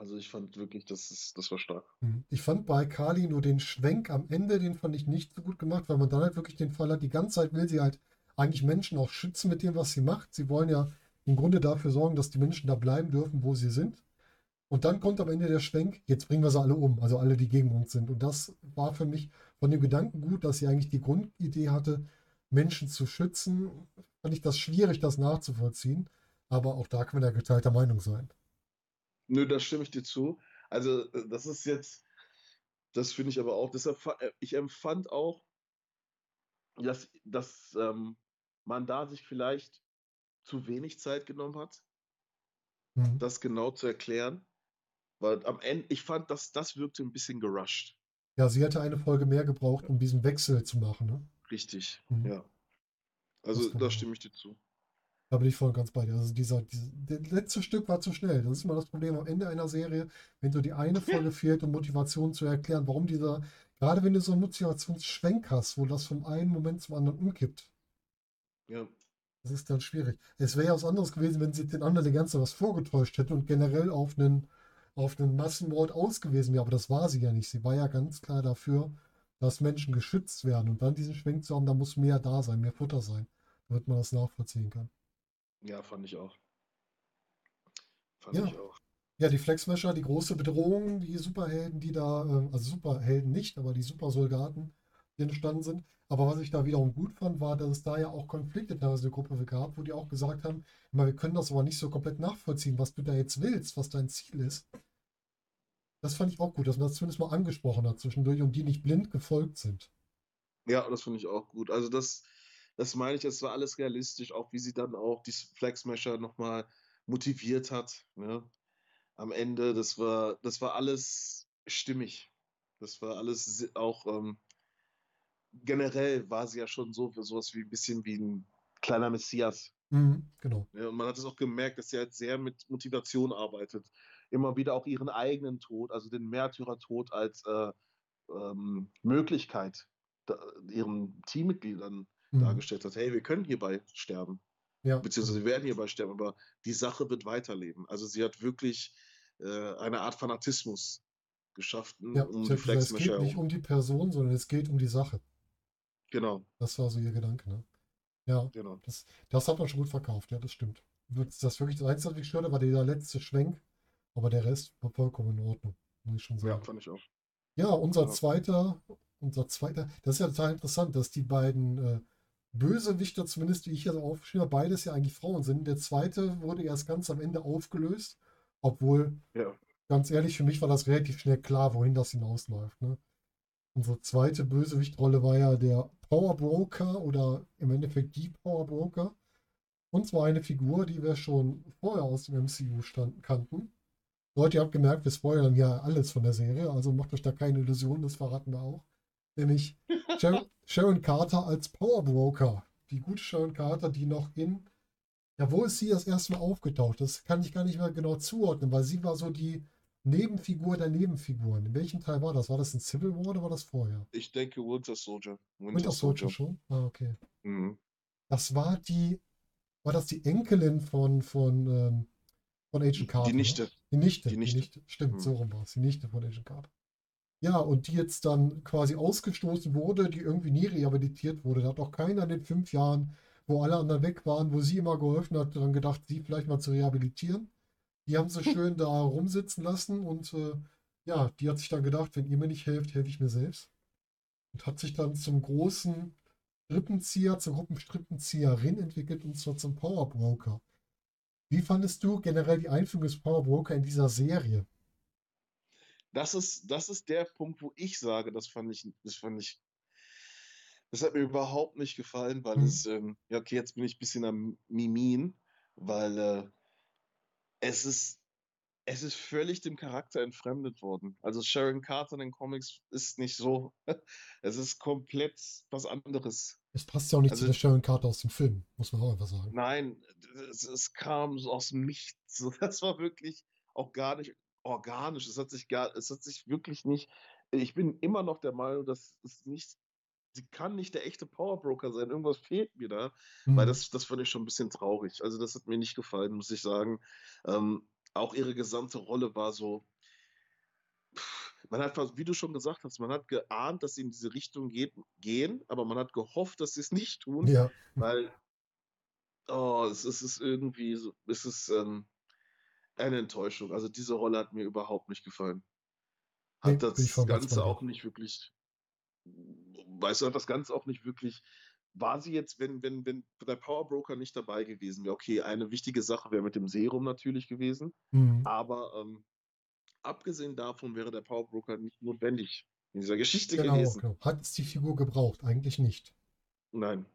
Also ich fand wirklich, das, ist, das war stark. Mhm. Ich fand bei Kali nur den Schwenk am Ende, den fand ich nicht so gut gemacht, weil man dann halt wirklich den Fall hat, die ganze Zeit will sie halt eigentlich Menschen auch schützen mit dem, was sie macht. Sie wollen ja im Grunde dafür sorgen, dass die Menschen da bleiben dürfen, wo sie sind. Und dann kommt am Ende der Schwenk, jetzt bringen wir sie alle um, also alle, die gegen uns sind. Und das war für mich von dem Gedanken gut, dass sie eigentlich die Grundidee hatte, Menschen zu schützen. Fand ich das schwierig, das nachzuvollziehen. Aber auch da kann man ja geteilter Meinung sein. Nö, da stimme ich dir zu. Also, äh, das ist jetzt, das finde ich aber auch, deshalb, äh, ich empfand auch, dass, dass ähm, man da sich vielleicht zu wenig Zeit genommen hat, mhm. das genau zu erklären. Weil am Ende, ich fand, dass das wirkte ein bisschen gerusht. Ja, sie hätte eine Folge mehr gebraucht, um diesen Wechsel zu machen, ne? Richtig, mhm. ja. Also da stimme ich dir zu. Da bin ich voll ganz bei dir. Also dieser, dieser das letzte Stück war zu schnell. Das ist immer das Problem am Ende einer Serie, wenn so die eine (laughs) Folge fehlt, um Motivation zu erklären, warum dieser, gerade wenn du so einen Motivationsschwenk hast, wo das vom einen Moment zum anderen umkippt. Ja. Das ist dann schwierig. Es wäre ja was anderes gewesen, wenn sie den anderen die ganze was vorgetäuscht hätte und generell auf einen, auf einen Massenmord ausgewiesen wäre. Aber das war sie ja nicht. Sie war ja ganz klar dafür, dass Menschen geschützt werden. Und dann diesen Schwenk zu haben, da muss mehr da sein, mehr Futter sein, damit man das nachvollziehen kann. Ja, fand ich auch. Fand ja. ich auch. Ja, die Flexmesher, die große Bedrohung, die Superhelden, die da, ähm, also Superhelden nicht, aber die Supersoldaten, die entstanden sind. Aber was ich da wiederum gut fand, war, dass es da ja auch Konflikte teilweise in der Gruppe gab, wo die auch gesagt haben, wir können das aber nicht so komplett nachvollziehen, was du da jetzt willst, was dein Ziel ist. Das fand ich auch gut, dass man das zumindest mal angesprochen hat zwischendurch und die nicht blind gefolgt sind. Ja, das finde ich auch gut. Also das, das meine ich, es war alles realistisch, auch wie sie dann auch die Flexmesher nochmal motiviert hat. Ne? Am Ende, das war, das war alles stimmig. Das war alles auch ähm, generell war sie ja schon so für sowas wie ein bisschen wie ein kleiner Messias. Mhm, genau. Ja, und man hat es auch gemerkt, dass sie halt sehr mit Motivation arbeitet. Immer wieder auch ihren eigenen Tod, also den Märtyrertod als äh, ähm, Möglichkeit da, ihren Teammitgliedern mhm. dargestellt hat. Hey, wir können hierbei sterben. Ja. Beziehungsweise wir werden hierbei sterben, aber die Sache wird weiterleben. Also sie hat wirklich äh, eine Art Fanatismus geschaffen. Ja, um die es geht nicht um die Person, sondern es geht um die Sache. Genau. Das war so ihr Gedanke, ne? Ja, genau. das, das hat man schon gut verkauft, ja, das stimmt. Das wirklich das Einzige, was mich störte, war dieser letzte Schwenk, aber der Rest war vollkommen in Ordnung, muss ich schon sagen. Ja, fand ich auch. Ja, unser ja. zweiter, unser zweiter, das ist ja total interessant, dass die beiden äh, Bösewichter, zumindest wie ich hier so aufgeschrieben habe, beides ja eigentlich Frauen sind. Der zweite wurde erst ganz am Ende aufgelöst, obwohl, ja. ganz ehrlich, für mich war das relativ schnell klar, wohin das hinausläuft. Ne? Unsere zweite Bösewichtrolle war ja der Power Broker oder im Endeffekt die Power Broker. Und zwar eine Figur, die wir schon vorher aus dem MCU stand, kannten. Leute, ihr habt gemerkt, wir spoilern ja alles von der Serie, also macht euch da keine Illusionen, das verraten wir auch. Nämlich (laughs) Sharon Carter als Power Broker. Die gute Sharon Carter, die noch in. Ja, wo ist sie das erste Mal aufgetaucht? Das kann ich gar nicht mehr genau zuordnen, weil sie war so die Nebenfigur der Nebenfiguren. In welchem Teil war das? War das in Civil War oder war das vorher? Ich denke Winter Soldier. Winter, Winter Soldier. Soldier schon? Ah, okay. Mhm. Das war die, war das die Enkelin von, von, ähm, von Agent Carter? Die Nichte. Die Nichte. Die Nichte. Die Nichte. Stimmt, mhm. so rum war es. Die Nichte von Agent Carter. Ja, und die jetzt dann quasi ausgestoßen wurde, die irgendwie nie rehabilitiert wurde. Da hat auch keiner in den fünf Jahren, wo alle anderen weg waren, wo sie immer geholfen hat, daran gedacht, sie vielleicht mal zu rehabilitieren. Die haben sie schön da rumsitzen lassen und äh, ja, die hat sich dann gedacht, wenn ihr mir nicht helft, helfe ich mir selbst. Und hat sich dann zum großen Strippenzieher, zur Gruppenstrippenzieherin entwickelt und zwar zum Powerbroker. Wie fandest du generell die Einführung des Powerbroker in dieser Serie? Das ist, das ist der Punkt, wo ich sage, das fand ich, das fand ich, das hat mir überhaupt nicht gefallen, weil mhm. es, ähm, ja, okay, jetzt bin ich ein bisschen am Mimin, weil äh, es ist, es ist völlig dem Charakter entfremdet worden. Also Sharon Carter in den Comics ist nicht so. (laughs) es ist komplett was anderes. Es passt ja auch nicht also, zu der Sharon Carter aus dem Film, muss man auch einfach sagen. Nein, es, es kam so aus dem Nichts. (laughs) Das war wirklich auch gar nicht organisch. Es hat sich gar, es hat sich wirklich nicht. Ich bin immer noch der Meinung, dass es nicht sie kann nicht der echte Powerbroker sein. Irgendwas fehlt mir da. Mhm. Weil das, das fand ich schon ein bisschen traurig. Also, das hat mir nicht gefallen, muss ich sagen. Ähm, auch ihre gesamte Rolle war so. Man hat, wie du schon gesagt hast, man hat geahnt, dass sie in diese Richtung geht, gehen, aber man hat gehofft, dass sie es nicht tun, ja. weil oh, es, es ist irgendwie so, es ist, ähm, eine Enttäuschung. Also diese Rolle hat mir überhaupt nicht gefallen. Nee, Hat voll das Ganze auch nicht wirklich, weißt du, hat das Ganze auch nicht wirklich, war sie jetzt, wenn, wenn, wenn der Power Broker nicht dabei gewesen wäre, okay, eine wichtige Sache wäre mit dem Serum natürlich gewesen, Mhm. aber ähm, abgesehen davon wäre der Power Broker nicht notwendig in dieser Geschichte Genau, gewesen. genau. Hat es die Figur gebraucht? Eigentlich nicht. Nein.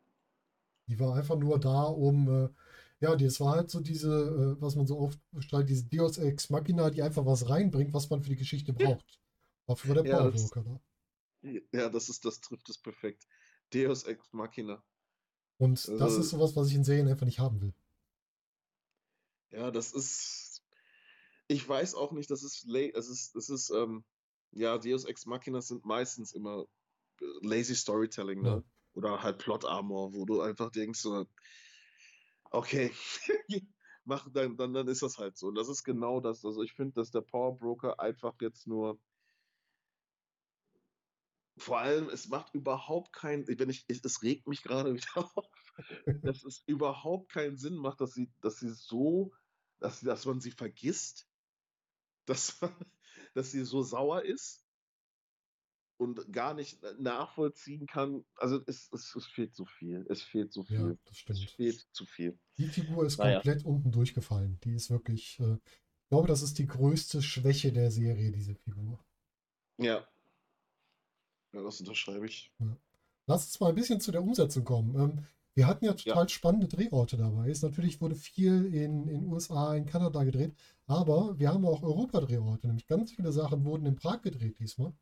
Die war einfach nur da, um, äh, ja, das war halt so diese, äh, was man so oft stellt, diese Deus Ex Machina, die einfach was reinbringt, was man für die Geschichte braucht. Dafür war der Ja, das- Broker da. Ja, das ist, das trifft es perfekt. Deus Ex Machina. Und das Also- ist sowas, was ich in Serien einfach nicht haben will. Ja, das ist. Ich weiß auch nicht, das ist, es ist, es ist, ähm, ja, Deus Ex Machina sind meistens immer äh, lazy Storytelling, ne? Ja. Oder halt Plot Armor, wo du einfach denkst, so, okay, (laughs) mach, dann, dann, dann ist das halt so. Und das ist genau das. Also ich finde, dass der Power Broker einfach jetzt nur. Vor allem, es macht überhaupt keinen, wenn ich, es, regt mich gerade (laughs) wieder auf, dass es überhaupt keinen Sinn macht, dass sie, dass sie so, dass, dass man sie vergisst, dass, (laughs) dass sie so sauer ist und gar nicht nachvollziehen kann. Also es, es, es fehlt zu viel. Es fehlt zu Ja, viel. das Es stimmt. fehlt zu viel. Die Figur ist Naja. komplett unten durchgefallen. Die ist wirklich, äh, ich glaube, das ist die größte Schwäche der Serie, diese Figur. Ja. Ja, das unterschreibe ich. Lass uns mal ein bisschen zu der Umsetzung kommen. Ähm, wir hatten ja total spannende Drehorte dabei. Es natürlich wurde viel in in USA, in Kanada gedreht, aber wir haben auch Europa-Drehorte. Nämlich ganz viele Sachen wurden in Prag gedreht diesmal.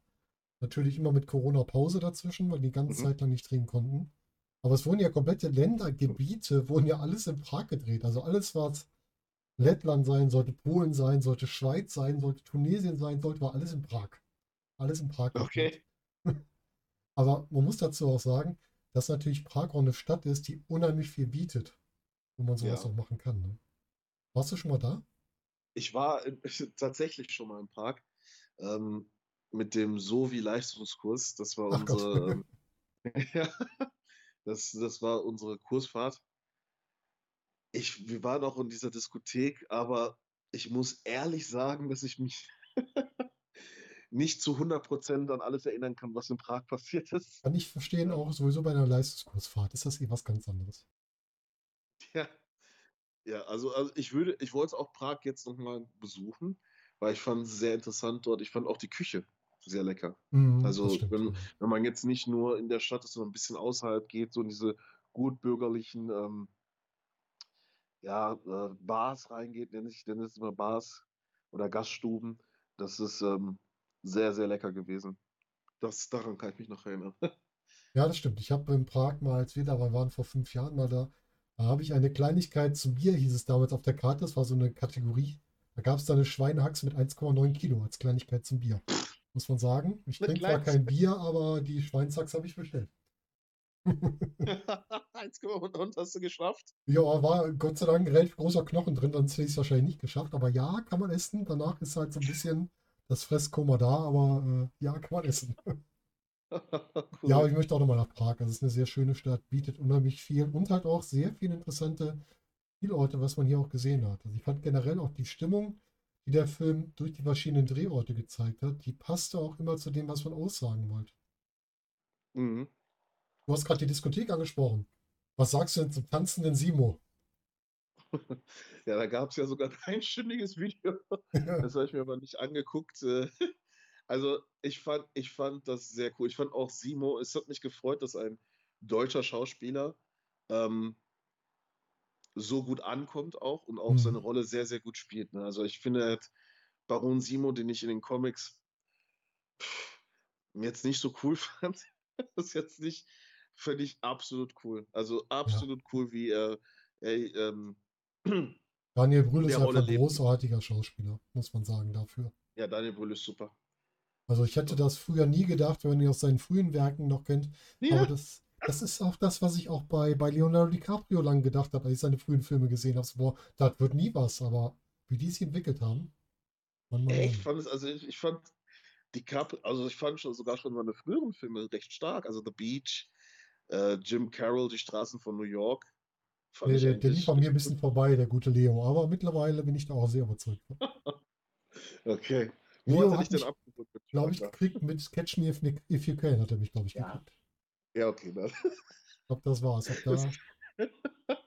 Natürlich immer mit Corona-Pause dazwischen, weil die ganze Mhm. Zeit lang nicht drehen konnten. Aber es wurden ja komplette Länder, Gebiete, wurden ja alles in Prag gedreht. Also alles, was Lettland sein sollte, Polen sein sollte, Schweiz sein sollte, Tunesien sein sollte, war alles in Prag. Alles in Prag gedreht. Okay. (laughs) Aber man muss dazu auch sagen, dass natürlich Prag auch eine Stadt ist, die unheimlich viel bietet, wo man sowas Ja. auch machen kann. Ne? Warst du schon mal da? Ich war in, (laughs) tatsächlich schon mal in Prag ähm, mit dem Sovi-Leistungskurs. Das war Ach unsere, ähm, (laughs) ja, das, das war unsere Kursfahrt. Ich, wir waren auch in dieser Diskothek, aber ich muss ehrlich sagen, dass ich mich (laughs) nicht zu 100% an alles erinnern kann, was in Prag passiert ist. Kann ich verstehen, auch sowieso bei einer Leistungskursfahrt ist das eh was ganz anderes. Ja, ja also, also ich würde, ich wollte auch Prag jetzt nochmal besuchen, weil ich fand es sehr interessant dort. Ich fand auch die Küche sehr lecker. Mhm, Also, wenn- Wenn man jetzt nicht nur in der Stadt ist, sondern ein bisschen außerhalb geht, so in diese gut bürgerlichen ähm, ja, äh, Bars reingeht, nenne ich, nenne es immer Bars oder Gaststuben, das ist ähm, sehr, sehr lecker gewesen. Das, daran kann ich mich noch erinnern. (laughs) Ja, das stimmt. Ich habe in Prag mal, als wir da waren, vor fünf Jahren mal da, da habe ich eine Kleinigkeit zum Bier, hieß es damals auf der Karte. Das war so eine Kategorie. Da gab es da eine Schweinehaxe mit 1,9 Kilo als Kleinigkeit zum Bier. Muss man sagen. Ich trinke zwar kein Bier, aber die Schweinshaxe habe ich bestellt. (laughs) (laughs) 1, und, und hast du geschafft? Ja, war Gott sei Dank ein relativ großer Knochen drin, sonst hätte ich es wahrscheinlich nicht geschafft. Aber ja, kann man essen. Danach ist halt so ein bisschen das Fresskoma da, aber äh, ja, kann man essen. (laughs) Ja, aber ich möchte auch nochmal nach Prag. Also es ist eine sehr schöne Stadt, bietet unheimlich viel und halt auch sehr viele interessante Spielorte, was man hier auch gesehen hat. Also ich fand generell auch die Stimmung, die der Film durch die verschiedenen Drehorte gezeigt hat, die passte auch immer zu dem, was man aussagen wollte. Mhm. Du hast gerade die Diskothek angesprochen. Was sagst du denn zum tanzenden Simo? (laughs) Ja, da gab es ja sogar ein einstündiges Video. (laughs) Das habe ich mir aber nicht angeguckt. äh. (laughs) Also ich fand, ich fand das sehr cool. Ich fand auch Simo, es hat mich gefreut, dass ein deutscher Schauspieler ähm, so gut ankommt auch und auch Mhm. seine Rolle sehr, sehr gut spielt. Ne? Also ich finde, er hat Baron Simo, den ich in den Comics pff, jetzt nicht so cool (laughs) fand, das ist jetzt nicht, finde ich absolut cool. Also absolut cool, wie er, er ähm, (clears throat) Daniel Brühl ist Rolle ein großartiger Schauspieler, muss man sagen, dafür. ja, Daniel Brühl ist super. Also ich hätte das früher nie gedacht, wenn ihn aus seinen frühen Werken noch kennt. Ja. Aber das, das ist auch das, was ich auch bei, bei Leonardo DiCaprio lang gedacht habe, als ich seine frühen Filme gesehen habe. So, Boah, das wird nie was, aber wie die sich entwickelt haben. Mann, Mann, ich fand es, also ich, ich fand die Cup, also ich fand schon sogar schon seine früheren Filme recht stark. Also The Beach, äh, Jim Carroll, Die Straßen von New York. Nee, der, der lief an mir ein bisschen vorbei, der gute Leo. Aber mittlerweile bin ich da auch sehr überzeugt. (laughs) Okay. Wo Leo hat er hat dich denn mich, glaube ich, gekriegt mit Catch Me If, if You Can, hat er mich, glaube ich, Ja. gekriegt. Ja, okay, dann. Ich glaube, das war's. Das, da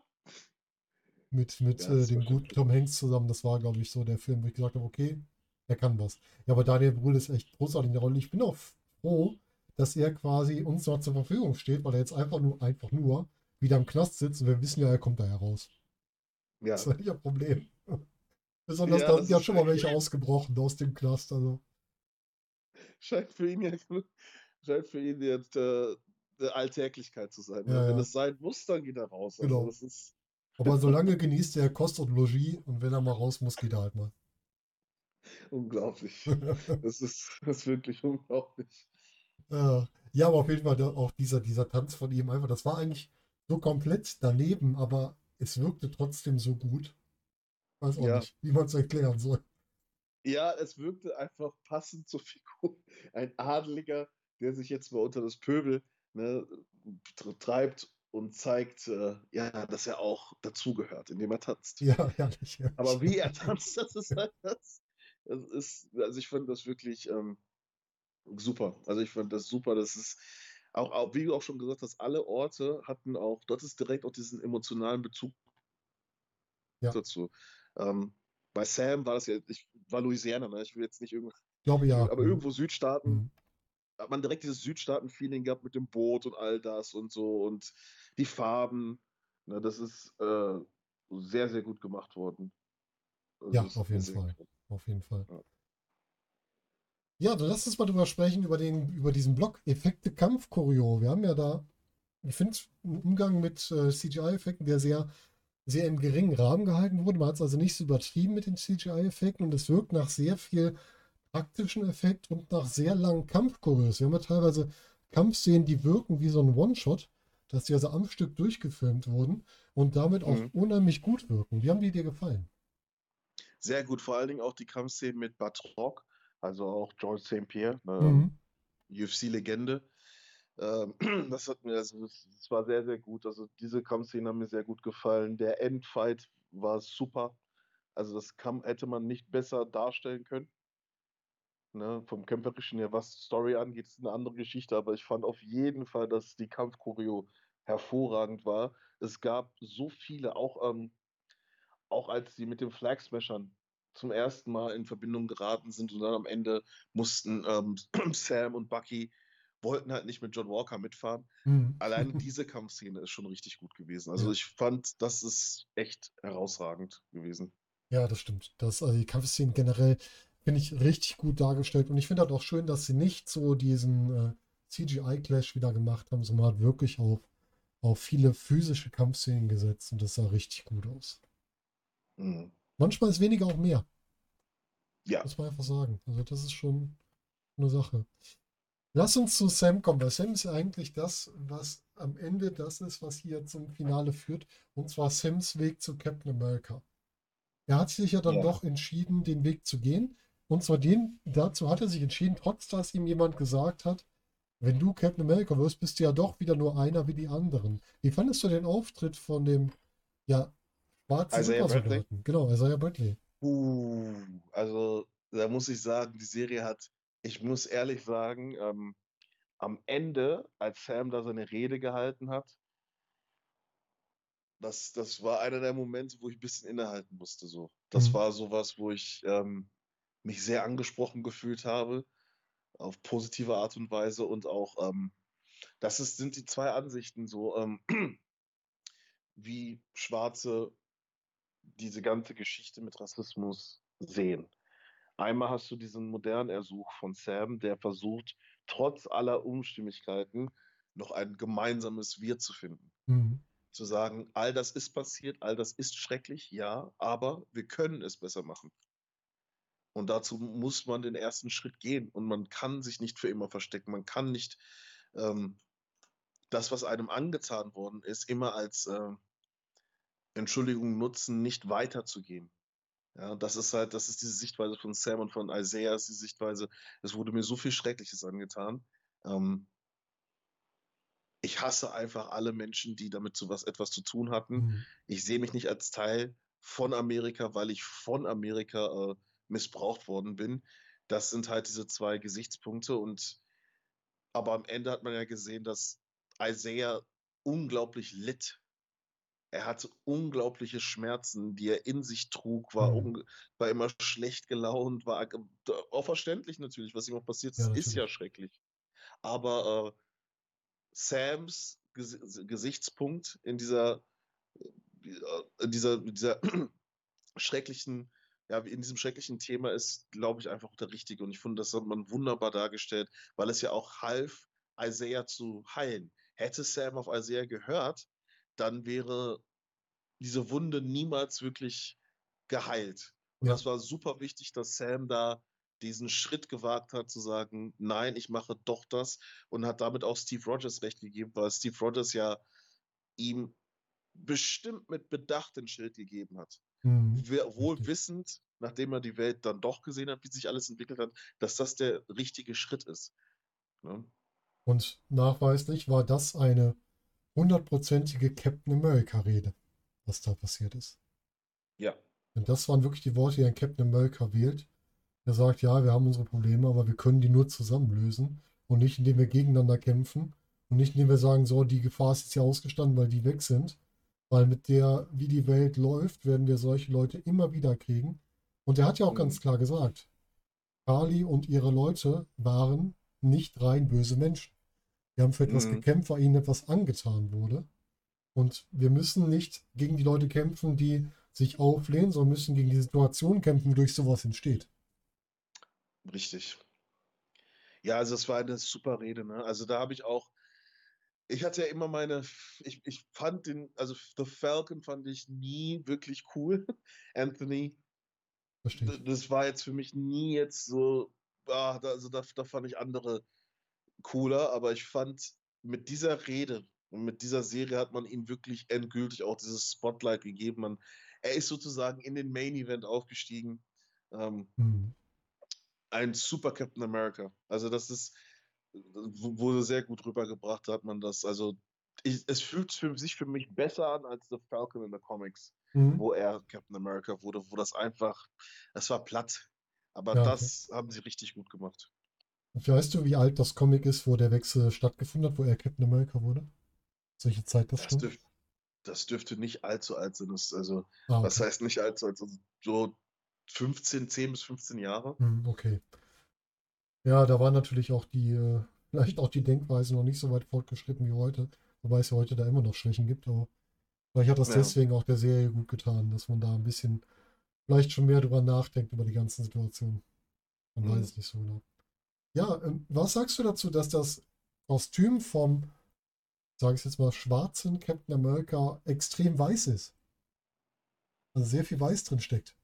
mit, mit ja, äh, dem guten Tom Hanks zusammen, das war, glaube ich, so der Film, wo ich gesagt habe, okay, er kann was. Ja, aber Daniel Brühl ist echt großartig in der Rolle. Ich bin auch froh, dass er quasi uns noch zur Verfügung steht, weil er jetzt einfach nur, einfach nur wieder im Knast sitzt und wir wissen ja, er kommt da heraus. ja. Das ist ja nicht ein Problem. (laughs) Besonders Ja, da sind ja schon mal welche ausgebrochen aus dem Knast. Also, scheint für ihn jetzt, scheint für ihn jetzt äh, eine Alltäglichkeit zu sein. Ja, Wenn es sein muss, dann geht er raus. Also genau. das ist Aber solange genießt er Kost und Logis und wenn er mal raus muss, geht er halt mal. (laughs) unglaublich. (laughs) Das ist, das ist wirklich unglaublich. Ja, ja, aber auf jeden Fall auch dieser, dieser Tanz von ihm einfach, das war eigentlich so komplett daneben, aber es wirkte trotzdem so gut. Weiß auch Ja. nicht, wie man es erklären soll. Ja, es wirkte einfach passend zur Figur. Ein Adeliger, der sich jetzt mal unter das Pöbel ne, tr- treibt und zeigt, äh, ja, dass er auch dazugehört, indem er tanzt. Ja, herrlich, Aber herrlich. wie er tanzt, (laughs) das ist halt das. Das ist, also ich fand das wirklich ähm, super. Also ich fand das super. Das ist auch, auch, wie du auch schon gesagt hast, alle Orte hatten auch, dort ist direkt auch diesen emotionalen Bezug Ja, dazu. Ähm, bei Sam war das ja, ich war Louisiana, ne? Ich will jetzt nicht irgendwo, ich glaube ja. aber irgendwo Südstaaten, Mhm. Hat man direkt dieses Südstaaten-Feeling gehabt mit dem Boot und all das und so und die Farben. Ne? Das ist äh, sehr, sehr gut gemacht worden. Also Ja, das auf hat mir jeden Fall. Auf jeden Fall. Ja. Ja, dann lass uns mal drüber sprechen, über den, über diesen Block Effekte Kampf-Choreo. Wir haben ja da, ich finde, einen Umgang mit äh, CGI-Effekten, der sehr, sehr im geringen Rahmen gehalten wurde. Man hat es also nicht so übertrieben mit den CGI-Effekten und es wirkt nach sehr viel praktischen Effekt und nach sehr langen Kampfchoreos. Wir haben ja teilweise Kampfszenen, die wirken wie so ein One-Shot, dass die also am Stück durchgefilmt wurden und damit auch Mhm. unheimlich gut wirken. Wie haben die dir gefallen? Sehr gut, vor allen Dingen auch die Kampfszenen mit Batroc, also auch George St. Pierre, ne, Mhm. UFC-Legende. Ähm, (clears throat) das hat mir, also das, das war sehr, sehr gut. Also diese Kampfszenen haben mir sehr gut gefallen. Der Endfight war super. Also das kann, hätte man nicht besser darstellen können. Ne? Vom Kämpferischen her, was Story angeht, ist eine andere Geschichte, aber ich fand auf jeden Fall, dass die Kampfchoreo hervorragend war. Es gab so viele, auch, ähm, auch als sie mit den Flag Smashern zum ersten Mal in Verbindung geraten sind und dann am Ende mussten ähm, (clears throat) Sam und Bucky wollten halt nicht mit John Walker mitfahren. Mhm. Alleine (laughs) diese Kampfszene ist schon richtig gut gewesen. Also ich fand, das ist echt herausragend gewesen. Ja, das stimmt. Das, also die Kampfszenen generell finde ich richtig gut dargestellt. Und ich finde halt auch schön, dass sie nicht so diesen äh, CGI-Clash wieder gemacht haben, sondern hat wirklich auf, auf viele physische Kampfszenen gesetzt und das sah richtig gut aus. Mhm. Manchmal ist weniger auch mehr, Ja, muss man einfach sagen. Also das ist schon eine Sache. Lass uns zu Sam kommen, weil Sam ist eigentlich das, was am Ende das ist, was hier zum Finale führt. Und zwar Sams Weg zu Captain America. Er hat sich ja dann Ja. doch entschieden, den Weg zu gehen. Und zwar den, dazu hat er sich entschieden, trotz dass ihm jemand gesagt hat, wenn du Captain America wirst, bist du ja doch wieder nur einer wie die anderen. Wie fandest du den Auftritt von dem, ja, schwarzen Isaiah Bradley. Genau, Isaiah Bradley. Uh, also da muss ich sagen, die Serie hat, ich muss ehrlich sagen, ähm, am Ende, als Sam da seine Rede gehalten hat, das, das war einer der Momente, wo ich ein bisschen innehalten musste. So. Das Mhm. war sowas, wo ich ähm, mich sehr angesprochen gefühlt habe, auf positive Art und Weise und auch, ähm, das ist, sind die zwei Ansichten so, ähm, (clears throat) wie Schwarze diese ganze Geschichte mit Rassismus sehen. Einmal hast du diesen modernen Ersuch von Sam, der versucht, trotz aller Unstimmigkeiten noch ein gemeinsames Wir zu finden. Mhm. Zu sagen, all das ist passiert, all das ist schrecklich, ja, aber wir können es besser machen. Und dazu muss man den ersten Schritt gehen. Und man kann sich nicht für immer verstecken. Man kann nicht ähm, das, was einem angetan worden ist, immer als äh, Entschuldigung nutzen, nicht weiterzugehen. Ja, das ist halt, das ist diese Sichtweise von Sam und von Isaiah, ist die Sichtweise, es wurde mir so viel Schreckliches angetan. Ähm, ich hasse einfach alle Menschen, die damit so was etwas zu tun hatten. Mhm. Ich sehe mich nicht als Teil von Amerika, weil ich von Amerika äh, missbraucht worden bin. Das sind halt diese zwei Gesichtspunkte und aber am Ende hat man ja gesehen, dass Isaiah unglaublich litt. Er hatte unglaubliche Schmerzen, die er in sich trug, war, Mhm. war immer schlecht gelaunt, war auch verständlich natürlich, was ihm auch passiert Ja, ist, ist ja schrecklich. Aber äh, Sams Ges Gesichtspunkt in dieser, äh, in dieser, in dieser (clears throat) schrecklichen, ja, in diesem schrecklichen Thema ist, glaube ich, einfach der richtige. Und ich finde, das hat man wunderbar dargestellt, weil es ja auch half, Isaiah zu heilen. Hätte Sam auf Isaiah gehört, dann wäre diese Wunde niemals wirklich geheilt. Und Ja. das war super wichtig, dass Sam da diesen Schritt gewagt hat, zu sagen, nein, ich mache doch das und hat damit auch Steve Rogers recht gegeben, weil Steve Rogers ja ihm bestimmt mit Bedacht den Schritt gegeben hat. Mhm. Wohl wissend, nachdem er die Welt dann doch gesehen hat, wie sich alles entwickelt hat, dass das der richtige Schritt ist. Ne? Und nachweislich war das eine hundertprozentige Captain America-Rede, was da passiert ist. Ja. Denn das waren wirklich die Worte, die ein Captain America wählt. Er sagt, ja, wir haben unsere Probleme, aber wir können die nur zusammen lösen und nicht, indem wir gegeneinander kämpfen und nicht, indem wir sagen, so, die Gefahr ist jetzt hier ausgestanden, weil die weg sind. Weil mit der, wie die Welt läuft, werden wir solche Leute immer wieder kriegen. Und er hat ja auch Mhm. ganz klar gesagt, Kali und ihre Leute waren nicht rein böse Menschen. Die haben für etwas Mhm. gekämpft, weil ihnen etwas angetan wurde. Und wir müssen nicht gegen die Leute kämpfen, die sich auflehnen, sondern müssen gegen die Situation kämpfen, wodurch sowas entsteht. Richtig. Ja, also es war eine super Rede, ne? Also da habe ich auch, ich hatte ja immer meine, ich, ich fand den, also The Falcon fand ich nie wirklich cool. (laughs) Anthony, Verstehe das war jetzt für mich nie jetzt so, ah, da, also da, da fand ich andere cooler, aber ich fand mit dieser Rede und mit dieser Serie hat man ihm wirklich endgültig auch dieses Spotlight gegeben. Man, er ist sozusagen in den Main Event aufgestiegen. Ähm, Hm. ein super Captain America. Also das ist, wurde sehr gut rübergebracht, hat man das. Also ich, es fühlt für sich für mich besser an als The Falcon in the Comics, Hm. wo er Captain America wurde, wo das einfach, es war platt. Aber Ja, okay. das haben sie richtig gut gemacht. Weißt du, wie alt das Comic ist, wo der Wechsel stattgefunden hat, wo er Captain America wurde? Solche Zeit das Das, stimmt? dürf, das dürfte nicht allzu alt sein. Das, also, Ah, was okay. heißt nicht allzu alt? Also so 15, 10 bis 15 Jahre. Hm, okay. Ja, da war natürlich auch die, äh, (laughs) vielleicht auch die Denkweise noch nicht so weit fortgeschritten wie heute, wobei es ja heute da immer noch Schwächen gibt, aber vielleicht hat das Ja. deswegen auch der Serie gut getan, dass man da ein bisschen vielleicht schon mehr drüber nachdenkt, über die ganzen Situationen. Man Mhm. weiß es nicht so genau. Ja, ähm, was sagst du dazu, dass das Kostüm vom, sage ich jetzt mal, schwarzen Captain America extrem weiß ist? Also sehr viel Weiß drin steckt.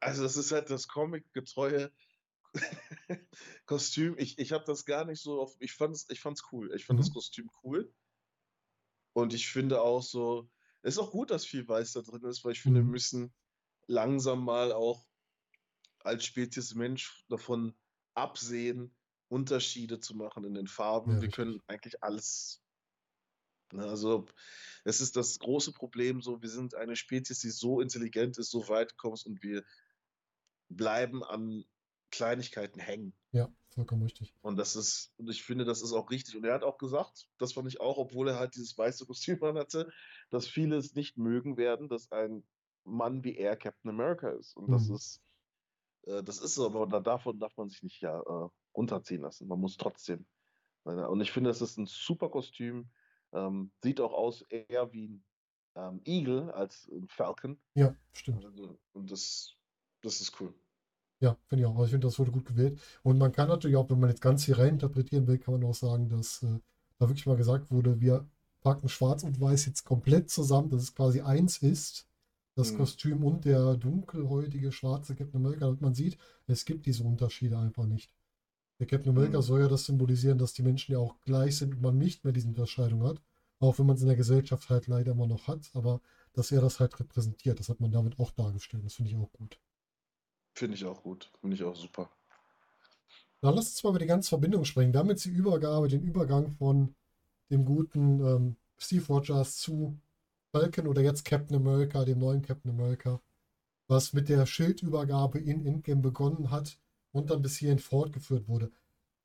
Also das ist halt das Comic-getreue (laughs) Kostüm. Ich, ich habe das gar nicht so auf. Ich fand es ich fand's cool. Ich fand das Mhm. Kostüm cool. Und ich finde auch so, es ist auch gut, dass viel Weiß da drin ist, weil ich finde, wir Mhm. müssen langsam mal auch als Spezies Mensch davon absehen, Unterschiede zu machen in den Farben. Ja, wir können eigentlich alles. Ne, also, es ist das große Problem, so, wir sind eine Spezies, die so intelligent ist, so weit kommst und wir bleiben an Kleinigkeiten hängen. Ja, vollkommen richtig. Und das ist, und ich finde, das ist auch richtig. Und er hat auch gesagt, das fand ich auch, obwohl er halt dieses weiße Kostüm (laughs) an hatte, dass viele es nicht mögen werden, dass ein Mann wie er Captain America ist. Und das Mhm. ist, äh, das ist so, aber da- davon darf man sich nicht ja äh, runterziehen lassen. Man muss trotzdem. Und ich finde, das ist ein super Kostüm. Ähm, sieht auch aus eher wie ein ähm, Eagle als ein Falcon. Ja, stimmt. Also, Und das, das ist cool. Ja, finde ich auch. Also ich finde, das wurde gut gewählt. Und man kann natürlich auch, wenn man jetzt ganz hier rein interpretieren will, kann man auch sagen, dass äh, da wirklich mal gesagt wurde, wir packen Schwarz und Weiß jetzt komplett zusammen, dass es quasi eins ist. Das Mhm. Kostüm und der dunkelhäutige schwarze Captain America, damit man sieht, es gibt diese Unterschiede einfach nicht. Der Captain America Mhm. soll ja das symbolisieren, dass die Menschen ja auch gleich sind und man nicht mehr diese Unterscheidung hat. Auch wenn man es in der Gesellschaft halt leider immer noch hat, aber dass er das halt repräsentiert, das hat man damit auch dargestellt. Das finde ich auch gut. Finde ich auch gut. Finde ich auch super. Dann lass uns mal über die ganze Verbindung sprechen. Wir haben jetzt die Übergabe, den Übergang von dem guten ähm, Steve Rogers zu Falcon oder jetzt Captain America, dem neuen Captain America, was mit der Schildübergabe in Endgame begonnen hat und dann bis hierhin fortgeführt wurde.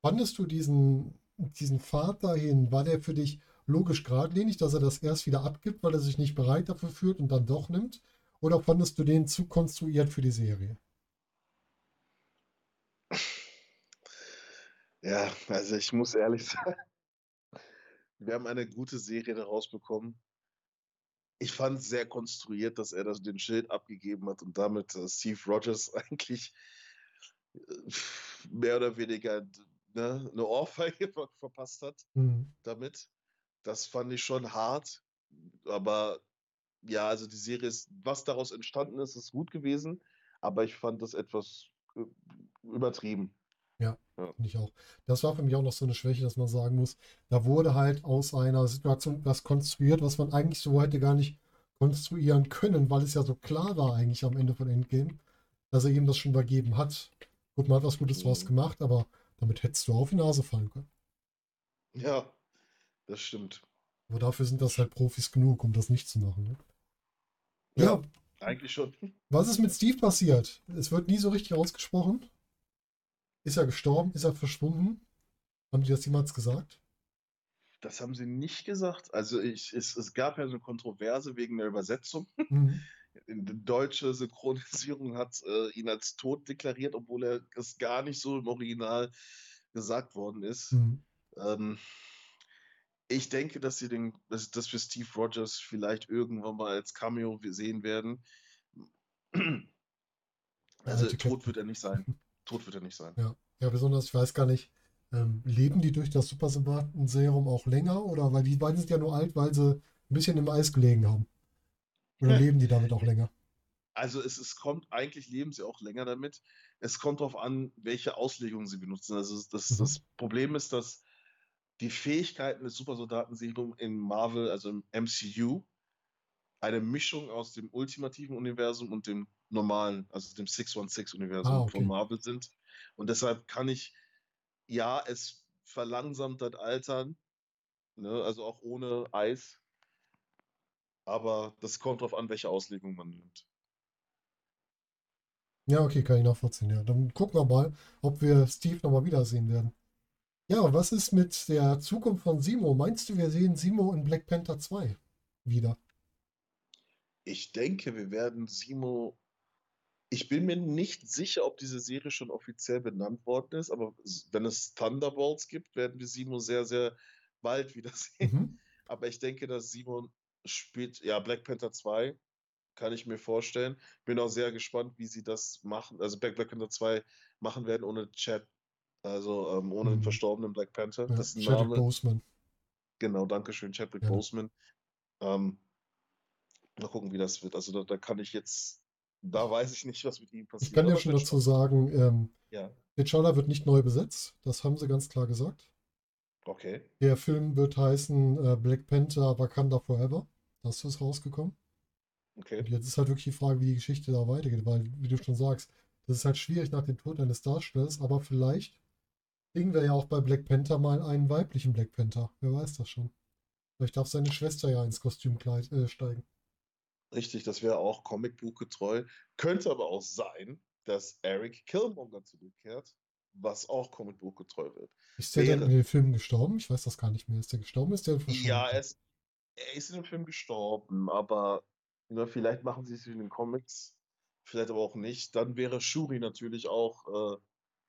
Fandest du diesen, diesen Pfad dahin, war der für dich logisch geradlinig, dass er das erst wieder abgibt, weil er sich nicht bereit dafür fühlt und dann doch nimmt? Oder fandest du den zu konstruiert für die Serie? Ja, also ich muss ehrlich (laughs) sagen, wir haben eine gute Serie daraus bekommen. Ich fand es sehr konstruiert, dass er das, den Schild abgegeben hat und damit äh, Steve Rogers (laughs) eigentlich äh, mehr oder weniger ne, eine Ohrfeige ver verpasst hat Mhm. damit. Das fand ich schon hart, aber ja, also die Serie ist, was daraus entstanden ist, ist gut gewesen, aber ich fand das etwas äh, übertrieben. Ja, Ja. finde ich auch. Das war für mich auch noch so eine Schwäche, dass man sagen muss, da wurde halt aus einer Situation was konstruiert, was man eigentlich so hätte gar nicht konstruieren können, weil es ja so klar war eigentlich am Ende von Endgame, dass er ihm das schon übergeben hat. Gut, man hat was Gutes draus Mhm. gemacht, aber damit hättest du auf die Nase fallen können. Ja, das stimmt. Aber dafür sind das halt Profis genug, um das nicht zu machen. Ne? Ja, Ja. Eigentlich schon. was ist mit Steve passiert? Es wird nie so richtig ausgesprochen. Ist er gestorben? Ist er verschwunden? Haben die das jemals gesagt? Das haben sie nicht gesagt. Also ich, es, es gab ja eine Kontroverse wegen der Übersetzung. Mhm. (laughs) Die deutsche Synchronisierung hat äh, ihn als tot deklariert, obwohl er es gar nicht so im Original gesagt worden ist. Mhm. Ähm, ich denke, dass sie den, dass, dass wir Steve Rogers vielleicht irgendwann mal als Cameo sehen werden. (clears throat) Also tot wird er nicht sein. (laughs) Tot wird er nicht sein. Ja, ja, besonders, ich weiß gar nicht, ähm, leben die durch das Supersoldaten-Serum auch länger? Oder weil die beiden sind ja nur alt, weil sie ein bisschen im Eis gelegen haben. Oder (laughs) leben die damit auch länger? Also es, es kommt, eigentlich leben sie auch länger damit. Es kommt darauf an, welche Auslegung sie benutzen. Also das, Mhm. das Problem ist, dass die Fähigkeiten des Supersoldaten-Serum in Marvel, also im MCU, eine Mischung aus dem ultimativen Universum und dem normalen, also dem 616-Universum Ah, okay. von Marvel sind. Und deshalb kann ich, ja, es verlangsamt das Altern, ne, also auch ohne Eis. Aber das kommt darauf an, welche Auslegung man nimmt. Ja, okay, kann ich nachvollziehen. Ja, dann gucken wir mal, ob wir Steve nochmal wiedersehen werden. Ja, was ist mit der Zukunft von Simo? Meinst du, wir sehen Simo in Black Panther 2 wieder? Ich denke, wir werden Simo. Ich bin mir nicht sicher, ob diese Serie schon offiziell benannt worden ist, aber wenn es Thunderbolts gibt, werden wir Simo sehr, sehr bald wiedersehen. (laughs) Mhm. Aber ich denke, dass Simon spielt, ja, Black Panther 2 kann ich mir vorstellen. Bin auch sehr gespannt, wie sie das machen, also Black, Black Panther 2 machen werden ohne Chat, also ähm, ohne den Mhm. verstorbenen Black Panther. Ja, Das Chadwick. Boseman. Genau, danke schön, Chadwick Gerne. Boseman. Ähm, mal gucken, wie das wird. Also da, da kann ich jetzt, da weiß ich nicht, was mit ihm passiert. Ich kann aber schon dazu sagen, ähm, Ja, T'Challa wird nicht neu besetzt. Das haben sie ganz klar gesagt. okay. Der Film wird heißen äh, Black Panther Wakanda Forever. Das ist rausgekommen. Okay. Und jetzt ist halt wirklich die Frage, wie die Geschichte da weitergeht, weil, wie du schon sagst, das ist halt schwierig nach dem Tod eines Darstellers, aber vielleicht kriegen wir ja auch bei Black Panther mal einen weiblichen Black Panther. Wer weiß das schon. Vielleicht darf seine Schwester ja ins Kostümkleid äh, steigen. Richtig, das wäre auch Comicbuchgetreu. Könnte aber auch sein, dass Eric Killmonger zurückkehrt, was auch Comicbuchgetreu wird. Ist der denn in den Filmen gestorben? Ich weiß das gar nicht mehr. Ist der gestorben? Ist der? Ja, er ist, er ist in dem Film gestorben, aber ne, vielleicht machen sie es in den Comics, vielleicht aber auch nicht. Dann wäre Shuri natürlich auch äh,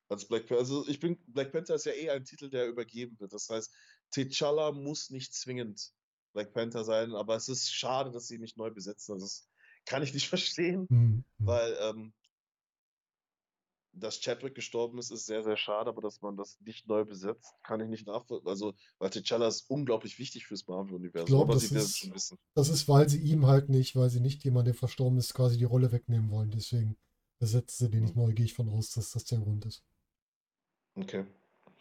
als Black Panther. Also ich bin, Black Panther ist ja eh ein Titel, der übergeben wird. Das heißt, T'Challa muss nicht zwingend Black Panther sein, aber es ist schade, dass sie ihn nicht neu besetzen. Also das kann ich nicht (laughs) verstehen, Hm, hm. weil ähm, dass Chadwick gestorben ist, ist sehr, sehr schade, aber dass man das nicht neu besetzt, kann ich nicht nachvollziehen. Also, weil T'Challa ist unglaublich wichtig fürs Marvel-Universum, glaub, aber das ist-. Das ist, weil sie ihm halt nicht, weil sie nicht jemand, der verstorben ist, quasi die Rolle wegnehmen wollen. Deswegen besetzen sie den nicht neu. Gehe ich von aus, dass das der Grund ist. Okay.